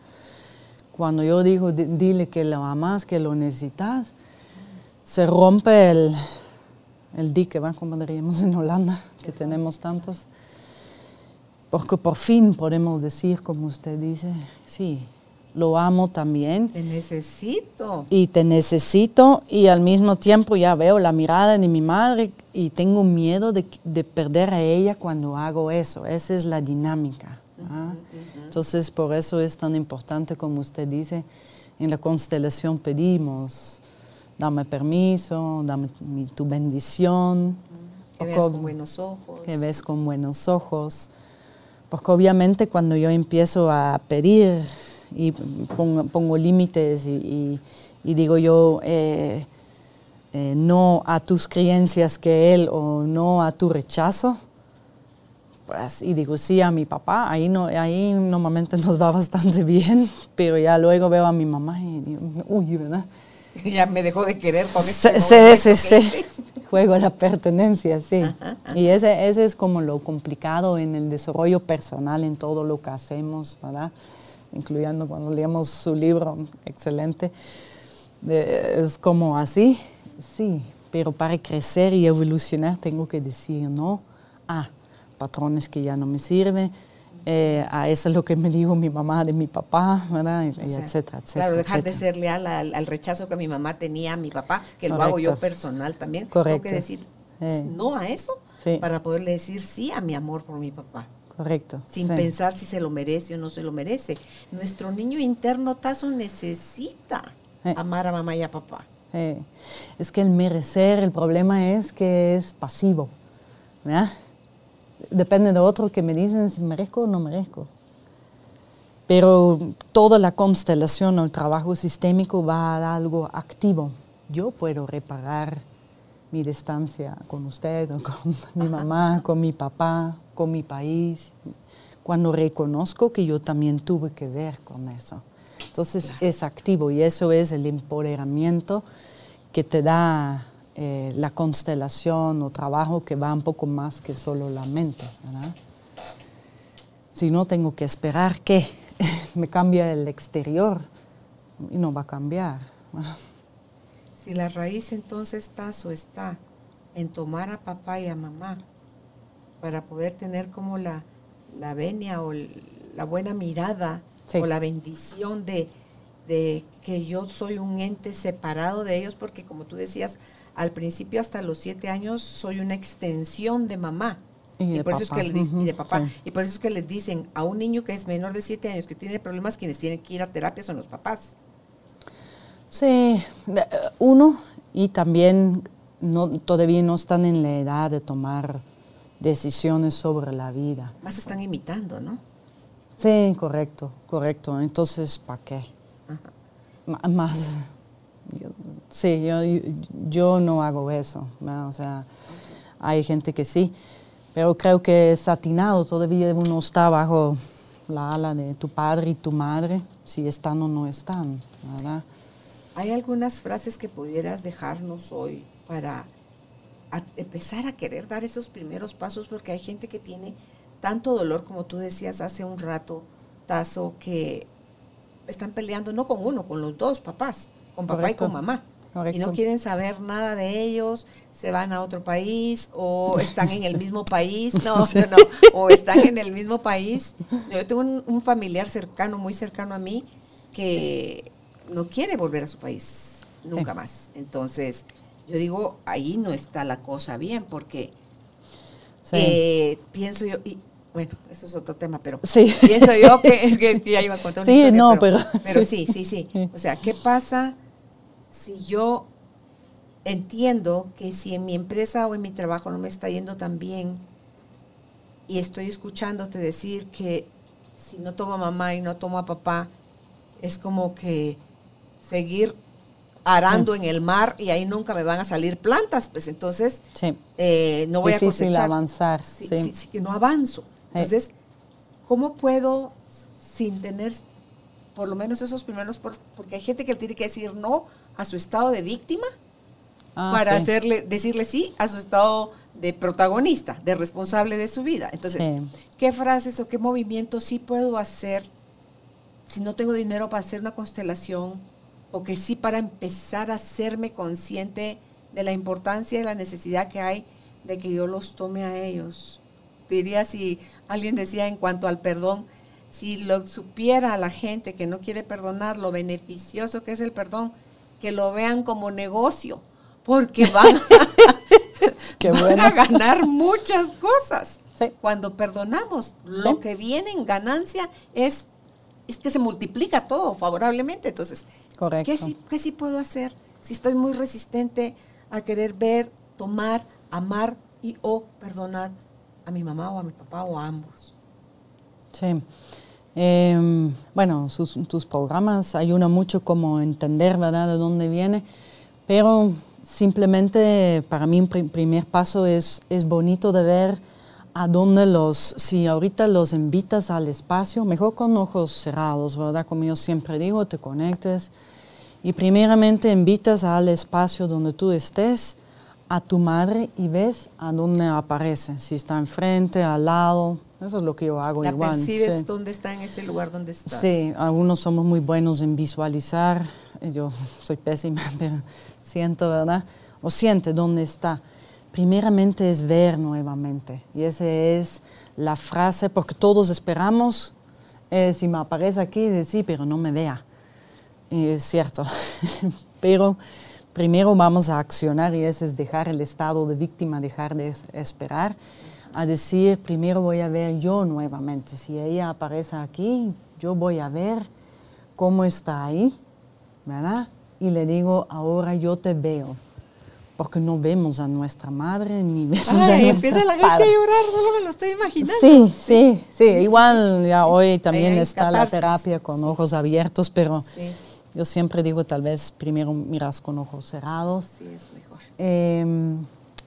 Cuando yo digo, dile que lo amas, que lo necesitas, se rompe el, el dique, ¿va? como diríamos en Holanda, que tenemos tantos. Porque por fin podemos decir, como usted dice, sí, lo amo también. Te necesito. Y te necesito y al mismo tiempo ya veo la mirada de mi madre y tengo miedo de, perder a ella cuando hago eso. Esa es la dinámica. ¿ah? Entonces por eso es tan importante como usted dice, en la constelación pedimos, dame permiso, dame tu bendición. Que veas con buenos ojos. Que ves con buenos ojos. Porque obviamente cuando yo empiezo a pedir y pongo, límites y, digo yo eh, eh, no a tus creencias que él o no a tu rechazo, pues, y digo sí a mi papá, ahí, no, ahí normalmente nos va bastante bien, pero ya luego veo a mi mamá y digo, uy, ¿verdad? Ya me dejó de querer con este Sí, sí, sí. Juego la pertenencia, sí. Y ese, ese es como lo complicado en el desarrollo personal, en todo lo que hacemos, ¿verdad? Incluyendo cuando leemos su libro, excelente. es como así, sí, pero para crecer y evolucionar tengo que decir no a patrones que ya no me sirven, eh, a eso es lo que me dijo mi mamá de mi papá, ¿verdad? etcétera, etcétera. Claro, dejar de ser leal al, rechazo que mi mamá tenía a mi papá, que lo hago yo personal también. Correcto. Tengo que decir no a eso para poderle decir sí a mi amor por mi papá. Correcto. Sin pensar si se lo merece o no se lo merece. Nuestro niño interno Tazo necesita eh. amar a mamá y a papá. Eh. Es que el merecer, el problema es que es pasivo. ¿verdad? depende de otro que me dicen si merezco o no merezco. Pero toda la constelación o el trabajo sistémico va a algo activo. Yo puedo reparar mi distancia con usted, o con mi mamá, con mi papá, con mi país, cuando reconozco que yo también tuve que ver con eso. Entonces es activo y eso es el empoderamiento que te da eh, la constelación o trabajo que va un poco más que solo la mente. Si no tengo que esperar que me cambie el exterior y no va a cambiar. Si la raíz entonces está o está en tomar a papá y a mamá para poder tener como la, la venia o la buena mirada o la bendición de, de que yo soy un ente separado de ellos, porque como tú decías, al principio hasta los siete años soy una extensión de mamá. Y, por eso es que de papá. Y por eso es que les dicen a un niño que es menor de siete años, que tiene problemas, quienes tienen que ir a terapia son los papás. Sí, uno, y también no, todavía no están en la edad de tomar decisiones sobre la vida. Más están imitando, ¿no? Sí, correcto, correcto. Entonces, ¿para qué? Más Sí, yo, yo no hago eso. O sea, hay gente que sí, pero creo que es atinado. Todavía uno está bajo la ala de tu padre y tu madre, si están o no están, ¿verdad? ¿Hay algunas frases que pudieras dejarnos hoy para empezar a querer dar esos primeros pasos? Porque hay gente que tiene tanto dolor, como tú decías hace un rato, Tazo, que están peleando no con uno, con los dos papás con papá y con mamá. Y no quieren saber nada de ellos, se van a otro país o están en el mismo país, no, no, no, o están en el mismo país. Yo tengo un, familiar cercano, muy cercano a mí, que no quiere volver a su país nunca más. Entonces, yo digo, ahí no está la cosa bien, porque eh, pienso yo, y bueno, eso es otro tema, pero pienso yo que, es que, ya iba a contar una sí, no, pero, pero sí, sí, sí. O sea, ¿qué pasa? si yo entiendo que si en mi empresa o en mi trabajo no me está yendo tan bien y estoy escuchándote decir que si no tomo a mamá y no tomo a papá, es como que seguir arando en el mar y ahí nunca me van a salir plantas, pues entonces eh, no voy a cosechar. avanzar. Sí, sí. que no avanzo. Entonces, ¿cómo puedo sin tener por lo menos esos primeros, porque hay gente que tiene que decir no a su estado de víctima ah, para hacerle, decirle sí a su estado de protagonista, de responsable de su vida. Entonces, ¿qué frases o qué movimientos sí puedo hacer si no tengo dinero para hacer una constelación? O que sí para empezar a hacerme consciente de la importancia y la necesidad que hay de que yo los tome a ellos. Diría si alguien decía en cuanto al perdón, si lo supiera la gente que no quiere perdonar, lo beneficioso que es el perdón, que lo vean como negocio, porque van, a, ganar muchas cosas. Cuando perdonamos, lo que viene en ganancia es, es que se multiplica todo favorablemente. Entonces, ¿qué sí, ¿qué sí puedo hacer si estoy muy resistente a querer ver, tomar, amar y o perdonar a mi mamá o a mi papá o a ambos? Sí. Em, bueno, sus, tus programas ayudan mucho como entender, ¿verdad?, de dónde viene, pero simplemente para mí un primer paso es, es bonito de ver a dónde los, si ahorita los invitas al espacio, mejor con ojos cerrados, ¿verdad? Como yo siempre digo, te conectes y primeramente invitas al espacio donde tú estés a tu madre y ves a dónde aparece, si está enfrente, al lado, eso es lo que yo hago ¿La igual. percibes dónde está en ese lugar donde estás? Sí, algunos somos muy buenos en visualizar, yo soy pésima, pero siento, ¿verdad? O siente dónde está. Primeramente es ver nuevamente, y esa es la frase, porque todos esperamos, eh, si me aparece aquí, decir, pero no me vea. Y es cierto, pero primero vamos a accionar y ese es dejar el estado de víctima, dejar de esperar, a decir, primero voy a ver yo nuevamente. Si ella aparece aquí, yo voy a ver cómo está ahí, ¿verdad? Y le digo, ahora yo te veo. Porque no vemos a nuestra madre ni vemos Ay, a nuestra empieza la gente a llorar, solo me lo estoy imaginando. Sí, sí, sí. Igual ya hoy también está la terapia con ojos abiertos, pero yo siempre digo tal vez primero miras con ojos cerrados. sí, es mejor. Eh,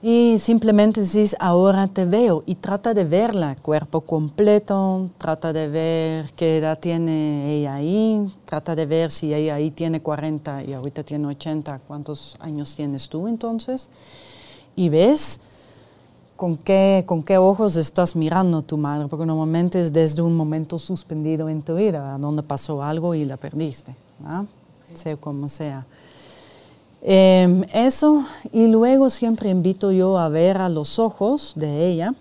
y simplemente dices, ahora te veo y trata de verla, cuerpo completo, trata de ver qué edad tiene ella ahí, trata de ver si ella ahí tiene 40 y ahorita tiene 80, cuántos años tienes tú entonces. Y ves con qué, con qué ojos estás mirando a tu madre, porque normalmente es desde un momento suspendido en tu vida, donde pasó algo y la perdiste, ¿ah? sea como sea. Em, eso, y luego siempre invito yo a ver a los ojos de ella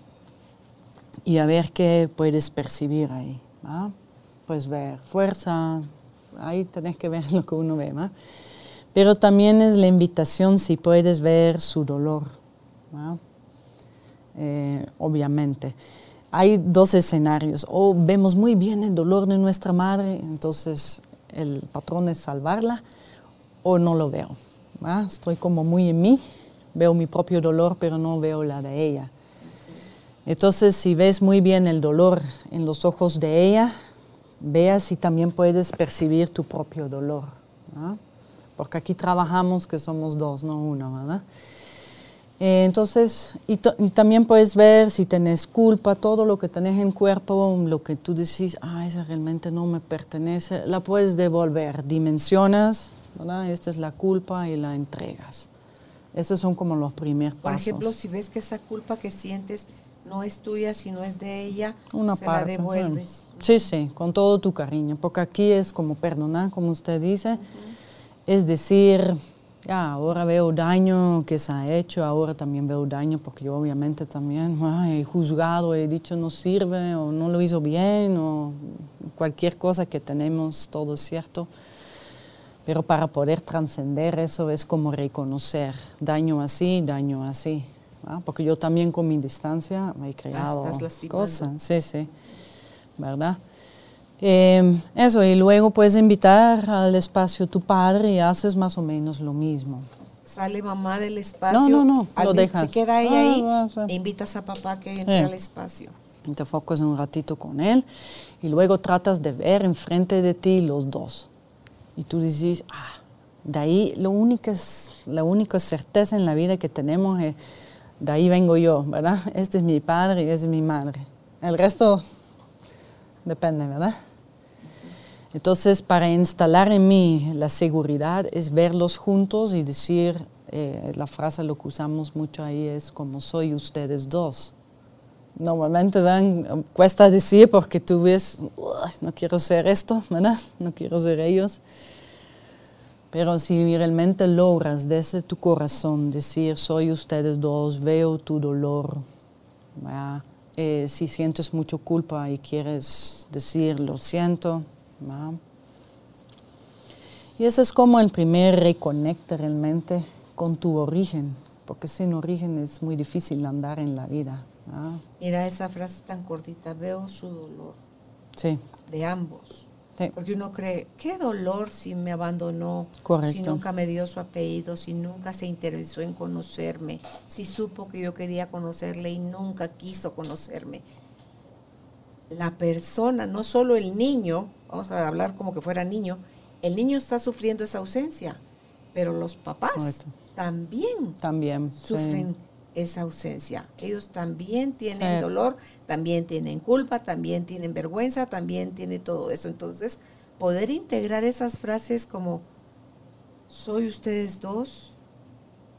y a ver qué puedes percibir ahí. ¿va? Puedes ver fuerza, ahí tenés que ver lo que uno ve. Pero también es la invitación si puedes ver su dolor. Eh, obviamente. Hay dos escenarios, o vemos muy bien el dolor de nuestra madre, entonces el patrón es salvarla, o no lo veo. Estoy como muy en mí, veo mi propio dolor, pero no veo la de ella. Entonces, si ves muy bien el dolor en los ojos de ella, vea si también puedes percibir tu propio dolor. Porque aquí trabajamos que somos dos, no uno. Eh, entonces, y, y también puedes ver si tenés culpa, todo lo que tenés en cuerpo, lo que tú decís, ah, eso realmente no me pertenece, la puedes devolver, dimensionas, ¿verdad? Esta es la culpa y la entregas. Esos son como los primeros Por pasos. ejemplo, si ves que esa culpa que sientes no es tuya, sino es de ella, Una se parte. la devuelves. bueno. Sí, sí, con todo tu cariño, porque aquí es como perdonar, como usted dice, es decir, ya, ahora veo daño que se ha hecho, ahora también veo daño porque yo obviamente también ay, he juzgado, he dicho no sirve o no lo hizo bien o cualquier cosa que tenemos, todo cierto. Pero para poder trascender eso es como reconocer daño así, daño así. Porque yo también con mi distancia me he creado lastimando. cosas. Sí, sí. ¿Verdad? Eh, eso, y luego puedes invitar al espacio tu padre y haces más o menos lo mismo. Sale mamá del espacio. No, no, no, lo dejas. Se queda ella Ah, ahí sí. e invitas a papá que entre Sí. al espacio. Y te enfocas un ratito con él y luego tratas de ver enfrente de ti los dos. Y tú dices, ah, de ahí lo único es, la única certeza en la vida que tenemos es, de ahí vengo yo, ¿verdad? Este es mi padre y es mi madre. El resto depende, ¿verdad? Entonces, para instalar en mí la seguridad es verlos juntos y decir, eh, la frase lo que usamos mucho ahí es como soy ustedes dos. Normalmente dan, cuesta decir porque tú ves, "Uy, no quiero ser esto, ¿verdad? No quiero ser ellos. Pero si realmente logras desde tu corazón decir, soy ustedes dos, veo tu dolor. Eh, si sientes mucho culpa y quieres decir, lo siento. Y ese es como el primer reconecte realmente con tu origen, porque sin origen es muy difícil andar en la vida. ¿Verdad? Mira esa frase tan cortita, veo su dolor Sí, de ambos. sí, Porque uno cree, qué dolor si me abandonó, si nunca me dio su apellido, si nunca se interesó en conocerme, si supo que yo quería conocerle y nunca quiso conocerme. La persona, no solo el niño, vamos a hablar como que fuera niño, el niño está sufriendo esa ausencia, pero los papás Correcto. también también. sí. Esa ausencia. Ellos también tienen Sí. dolor, también tienen culpa, también tienen vergüenza, también tienen todo eso. Entonces, poder integrar esas frases como soy ustedes dos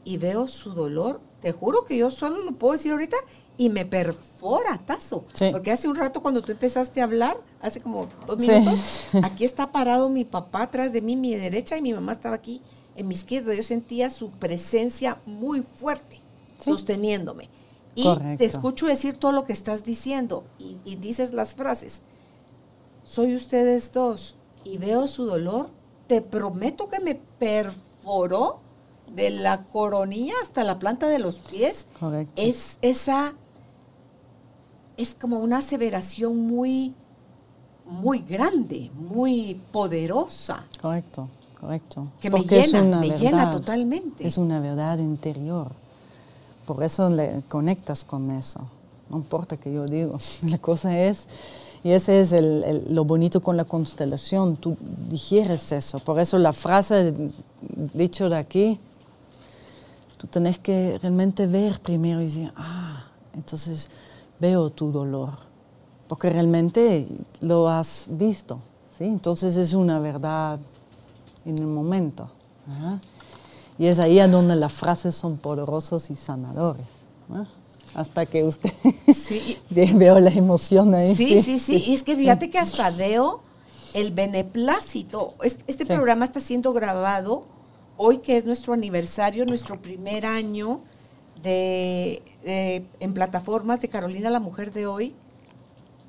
y veo su dolor, te juro que yo solo lo puedo decir ahorita y me perfora tazo. Sí. Porque hace un rato cuando tú empezaste a hablar, hace como dos Sí. minutos, aquí está parado mi papá atrás de mí, mi derecha, y mi mamá estaba aquí en mi izquierda. Yo sentía su presencia muy fuerte. Sosteniéndome. Y Correcto. te escucho decir todo lo que estás diciendo y, y dices las frases. Soy ustedes dos y veo su dolor. Te prometo que me perforó de la coronilla hasta la planta de los pies. Correcto. Es esa, es como una aseveración muy, muy grande, muy poderosa. Correcto, Correcto. Que me llena, me llena totalmente. Es una verdad interior. Por eso le conectas con eso. No importa que yo digo. La cosa es, y ese es lo bonito con la constelación, tú digieres eso. Por eso la frase dicho de aquí, tú tenés que realmente ver primero y decir, ah, entonces veo tu dolor, porque realmente lo has visto, ¿sí? Entonces es una verdad en el momento. Y es ahí a donde las frases son poderosos y sanadores. Hasta que usted sí. veo la emoción ahí. Sí, sí, sí. Y es que fíjate que hasta veo el beneplácito. Este programa está siendo grabado hoy que es nuestro aniversario, nuestro primer año de, en plataformas de Carolina la Mujer de hoy.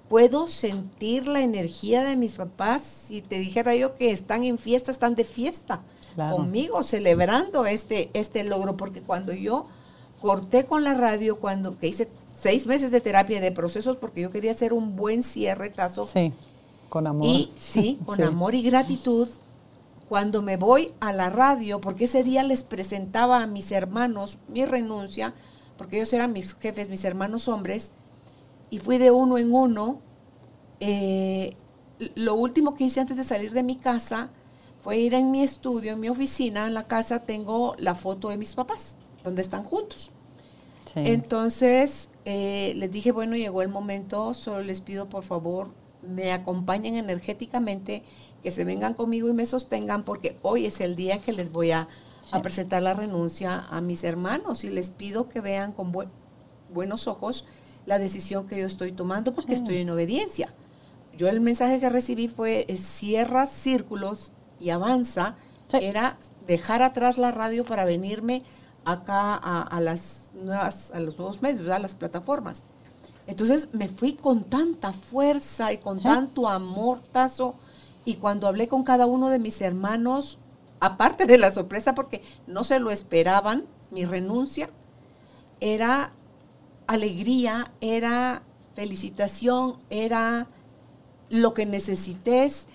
Puedo sentir la energía de mis papás. Si te dijera yo que están en fiesta, están de fiesta conmigo, celebrando este, este logro, porque cuando yo corté con la radio, cuando que hice seis meses de terapia de procesos, porque yo quería hacer un buen cierre, Tazo. Sí, con amor. Y sí, con amor y gratitud. Cuando me voy a la radio, porque ese día les presentaba a mis hermanos mi renuncia, porque ellos eran mis jefes, mis hermanos hombres, y fui de uno en uno. Eh, lo último que hice antes de salir de mi casa fue ir en mi estudio, en mi oficina, en la casa tengo la foto de mis papás, donde están juntos. Entonces eh, les dije, bueno, llegó el momento, solo les pido por favor me acompañen energéticamente, que se vengan conmigo y me sostengan, porque hoy es el día que les voy a, presentar la renuncia a mis hermanos y les pido que vean con buenos ojos la decisión que yo estoy tomando, porque estoy en obediencia. Yo el mensaje que recibí fue, cierra círculos y avanza era dejar atrás la radio para venirme acá a, las nuevas, a los nuevos medios, a las plataformas. Entonces me fui con tanta fuerza y con tanto amor, Tazo, y cuando hablé con cada uno de mis hermanos, aparte de la sorpresa, porque no se lo esperaban, mi renuncia, era alegría, era felicitación, era lo que necesites,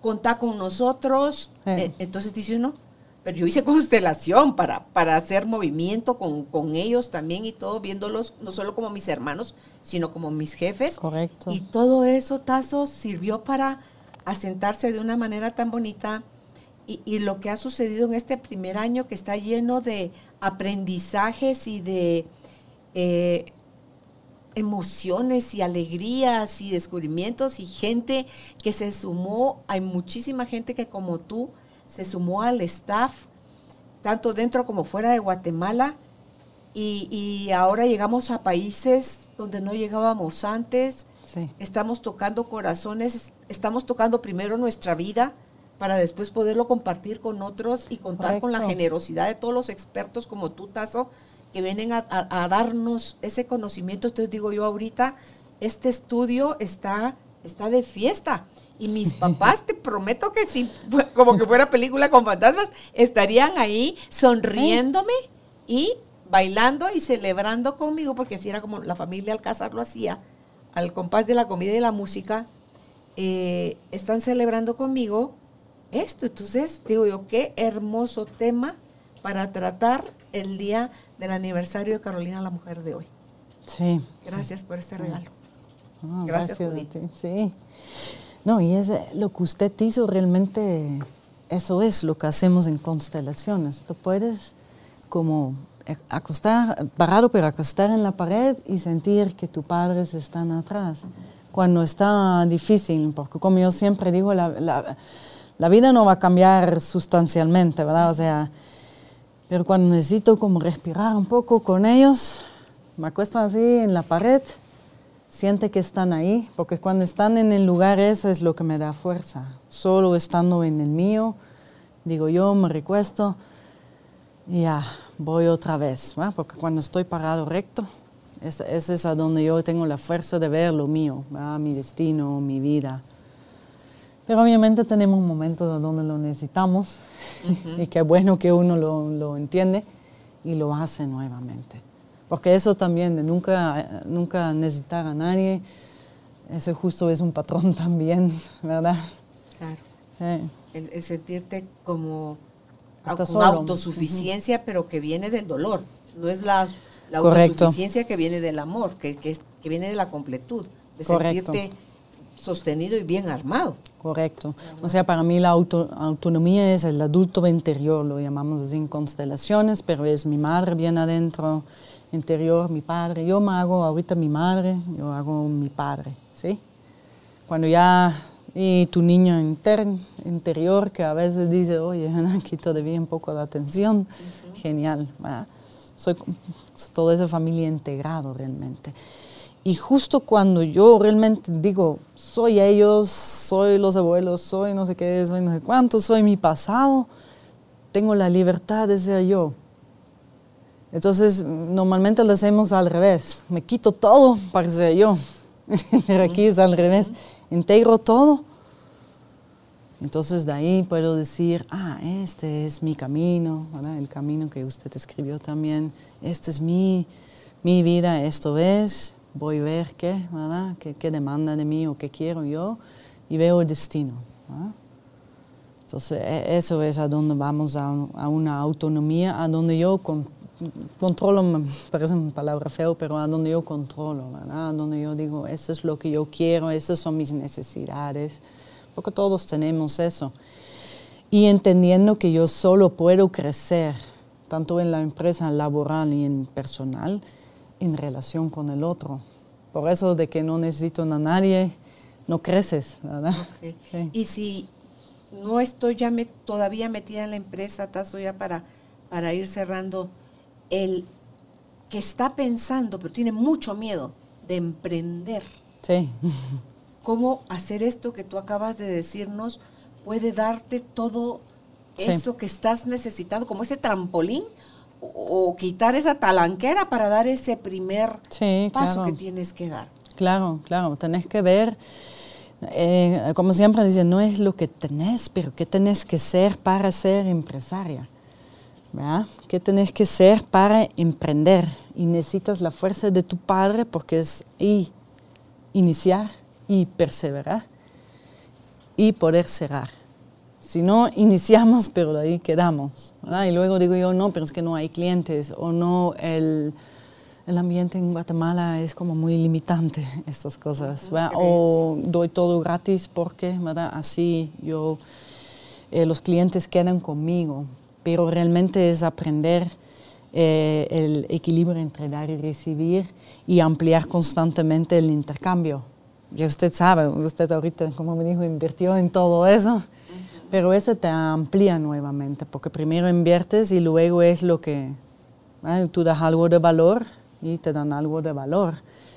contá con nosotros. Eh, entonces dice uno, pero yo hice constelación para, para hacer movimiento con, ellos también y todo, viéndolos no solo como mis hermanos, sino como mis jefes. Correcto. Y todo eso, Tazo, sirvió para asentarse de una manera tan bonita. Y, lo que ha sucedido en este primer año, que está lleno de aprendizajes y de eh, emociones y alegrías y descubrimientos y gente que se sumó, hay muchísima gente que como tú se sumó al staff, tanto dentro como fuera de Guatemala, y, ahora llegamos a países donde no llegábamos antes, estamos tocando corazones, estamos tocando primero nuestra vida para después poderlo compartir con otros y contar con la generosidad de todos los expertos como tú, Tazo, que vienen a, darnos ese conocimiento. Entonces digo yo ahorita, este estudio está, está de fiesta. Y mis papás, te prometo que si, como que fuera película con fantasmas, estarían ahí sonriéndome y bailando y celebrando conmigo, porque así era como la familia Alcázar lo hacía, al compás de la comida y la música. Eh, están celebrando conmigo esto. Entonces, digo yo, qué hermoso tema para tratar el día del aniversario de Carolina, la mujer de hoy. Sí. Gracias por este regalo. gracias, gracias Sí. No, y es lo que usted hizo realmente, eso es lo que hacemos en constelaciones. Tú puedes como acostar, parado, pero acostar en la pared y sentir que tus padres están atrás. Cuando está difícil, porque como yo siempre digo, la, la, la vida no va a cambiar sustancialmente, ¿verdad? O sea, pero cuando necesito como respirar un poco con ellos, me acuesto así en la pared, siente que están ahí, porque cuando están en el lugar eso es lo que me da fuerza. Solo estando en el mío, digo yo, me recuesto y ya, voy otra vez, porque cuando estoy parado recto, ese es a donde yo tengo la fuerza de ver lo mío, mi destino, mi vida. Pero obviamente tenemos un momento donde lo necesitamos y qué bueno que uno lo, entiende y lo hace nuevamente. Porque eso también de nunca, nunca necesitar a nadie, eso justo es un patrón también, ¿verdad? Claro. El, sentirte como con autosuficiencia, pero que viene del dolor. No es la, la autosuficiencia que viene del amor, que, que, que, viene de la completud, de sentirte sostenido y bien armado. Correcto. O sea, para mí la autonomía es el adulto interior, lo llamamos así en constelaciones, pero es mi madre bien adentro, interior, mi padre. Yo me hago ahorita mi madre, yo hago mi padre, ¿sí? Cuando ya, y tu niño interior que a veces dice, oye, aquí todavía un poco de atención, genial. Soy, soy toda esa familia integrado realmente. Y justo cuando yo realmente digo, soy ellos, soy los abuelos, soy no sé qué, soy no sé cuánto, soy mi pasado, tengo la libertad de ser yo. Entonces, normalmente lo hacemos al revés. Me quito todo para ser yo. Pero aquí es al revés. Integro todo. Entonces, de ahí puedo decir, ah, este es mi camino, el camino que usted escribió también. Esta es mi, mi vida, esto es voy a ver qué, ¿verdad? ¿Qué, demanda de mí o qué quiero yo y veo el destino. Entonces, e, eso es a donde vamos a, una autonomía, a donde yo controlo, parece una palabra feo, pero a donde yo controlo, ¿verdad? A donde yo digo, eso es lo que yo quiero, esas son mis necesidades, porque todos tenemos eso. Y entendiendo que yo solo puedo crecer, tanto en la empresa laboral y en personal, en relación con el otro. Por eso de que no necesito a nadie, no creces, ¿verdad? Y si no estoy ya todavía metida en la empresa, Tazo, ya para, para ir cerrando, el que está pensando, pero tiene mucho miedo de emprender. Sí. ¿Cómo hacer esto que tú acabas de decirnos puede darte todo eso que estás necesitando, como ese trampolín o, quitar esa talanquera para dar ese primer paso que tienes que dar. Claro, claro, tenés que ver, eh, como siempre dicen, no es lo que tenés, pero qué tenés que ser para ser empresaria. ¿verdad? ¿Qué tenés que ser para emprender? Y necesitas la fuerza de tu padre porque es y iniciar y perseverar y poder cerrar. Si no, iniciamos, pero de ahí quedamos. Y luego digo yo, no, pero es que no hay clientes o no, el, el ambiente en Guatemala es como muy limitante, estas cosas. O doy todo gratis porque ¿verdad? así yo, eh, los clientes quedan conmigo. Pero realmente es aprender eh, el equilibrio entre dar y recibir y ampliar constantemente el intercambio. Y usted sabe, usted ahorita, como me dijo, invirtió en todo eso. Pero ese te amplía nuevamente, porque primero inviertes y luego es lo que tú das algo de valor y te dan algo de valor.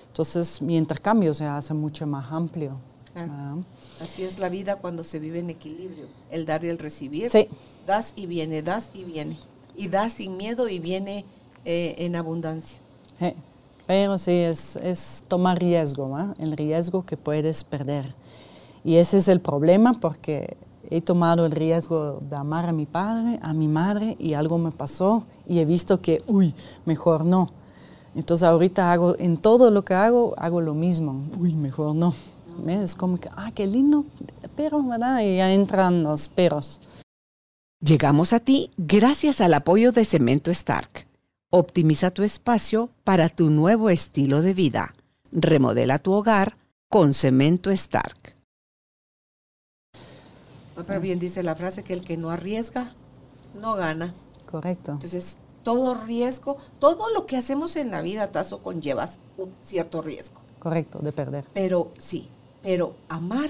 Entonces mi intercambio se hace mucho más amplio. Ah. Así es la vida cuando se vive en equilibrio, el dar y el recibir. Sí. Das y viene, das y viene. Y das sin miedo y viene eh, en abundancia. Pero sí, es, es tomar riesgo, el riesgo que puedes perder. Y ese es el problema porque he tomado el riesgo de amar a mi padre, a mi madre, y algo me pasó y he visto que, uy, mejor no. Entonces ahorita hago, en todo lo que hago, hago lo mismo. Uy, mejor no. Es como que, ah, qué lindo, pero, ¿verdad? Y ya entran los peros. Llegamos a ti gracias al apoyo de Cemento Stark. Optimiza tu espacio para tu nuevo estilo de vida. Remodela tu hogar con Cemento Stark. Pero bien dice la frase que el que no arriesga, no gana. Correcto. Entonces, todo riesgo, todo lo que hacemos en la vida, Tazo, conlleva un cierto riesgo. Correcto, de perder. Pero sí, pero amar,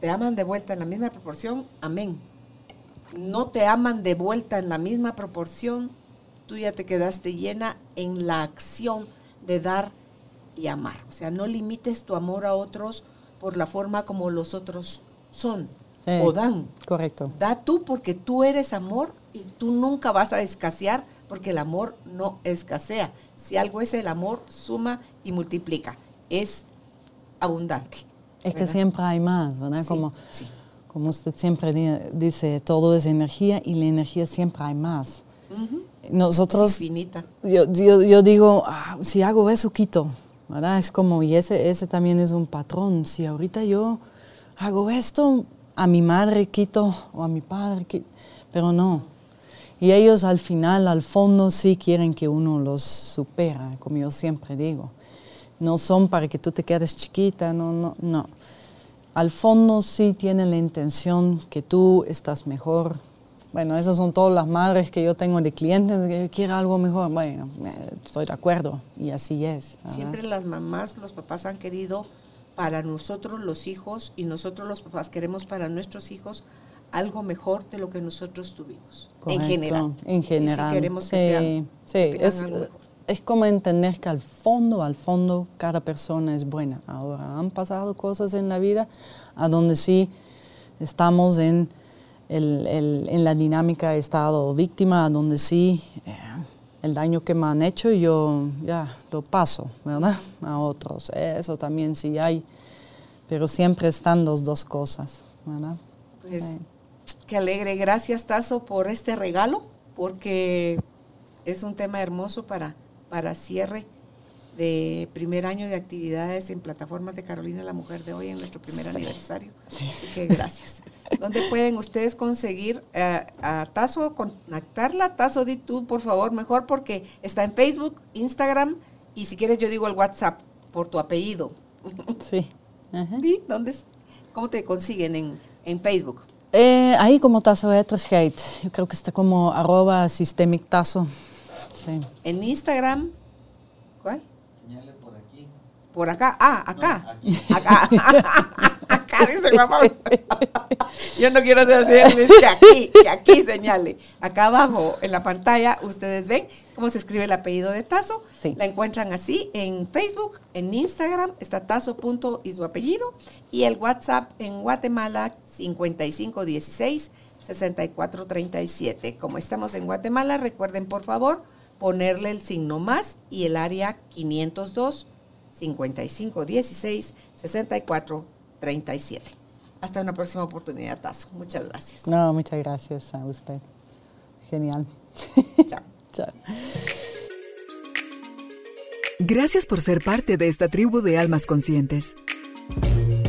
te aman de vuelta en la misma proporción, amén. No te aman de vuelta en la misma proporción, tú ya te quedaste llena en la acción de dar y amar. O sea, no limites tu amor a otros por la forma como los otros son o dan. Correcto. Da tú porque tú eres amor y tú nunca vas a escasear porque el amor no escasea. Si algo es el amor, suma y multiplica. Es abundante. Es que siempre hay más, ¿verdad? como, como usted siempre dice, todo es energía y la energía siempre hay más. Nosotros, es infinita. Yo, yo, digo, ah, si hago eso, quito. Es como, y ese, ese también es un patrón. Si ahorita yo hago esto, a mi madre quito o a mi padre, pero no. Y ellos al final, al fondo, sí quieren que uno los supera, como yo siempre digo. No son para que tú te quedes chiquita, no, no, no. Al fondo sí tienen la intención que tú estás mejor. Bueno, esas son todas las madres que yo tengo de clientes que quieren algo mejor. Bueno, estoy de acuerdo y así es. Siempre las mamás, los papás han querido para nosotros los hijos y nosotros los papás queremos para nuestros hijos algo mejor de lo que nosotros tuvimos. en general. En general. Sí, queremos que sí, es, es como entender que al fondo, al fondo, cada persona es buena. Ahora, han pasado cosas en la vida a donde sí estamos en, el, el, en la dinámica estado víctima, donde sí eh, el daño que me han hecho yo ya lo paso, ¿verdad? A otros. Eso también sí hay, pero siempre están las dos cosas, ¿verdad? Pues, qué alegre. Gracias, Tazo, por este regalo, porque es un tema hermoso para, para cierre de primer año de actividades en plataformas de Carolina la Mujer de hoy en nuestro primer aniversario. Así que gracias. ¿Dónde pueden ustedes conseguir eh, a Tazo, contactarla? Tazo, di tú, por favor, mejor, porque está en Facebook, Instagram y si quieres yo digo el WhatsApp por tu apellido. Sí. ¿Dónde, ¿Cómo te consiguen en, en Facebook? Eh, ahí como Tazo Etterscheid. Yo creo que está como arroba systemic Tazo. Sí. En Instagram, ¿cuál? Por acá. Ah, acá. Acá. acá dice mamá. Yo no quiero decir que aquí, que aquí señale. Acá abajo en la pantalla ustedes ven cómo se escribe el apellido de Tazo. Sí. La encuentran así en Facebook, en Instagram, está tazo y su apellido. Y el WhatsApp en Guatemala 5516 6437. Como estamos en Guatemala, recuerden por favor ponerle el signo más y el área 502 5516 6437. Hasta una próxima oportunidad, Tazo. Muchas gracias. No, muchas gracias a usted. Genial. Chao. Chao. Gracias por ser parte de esta tribu de almas conscientes.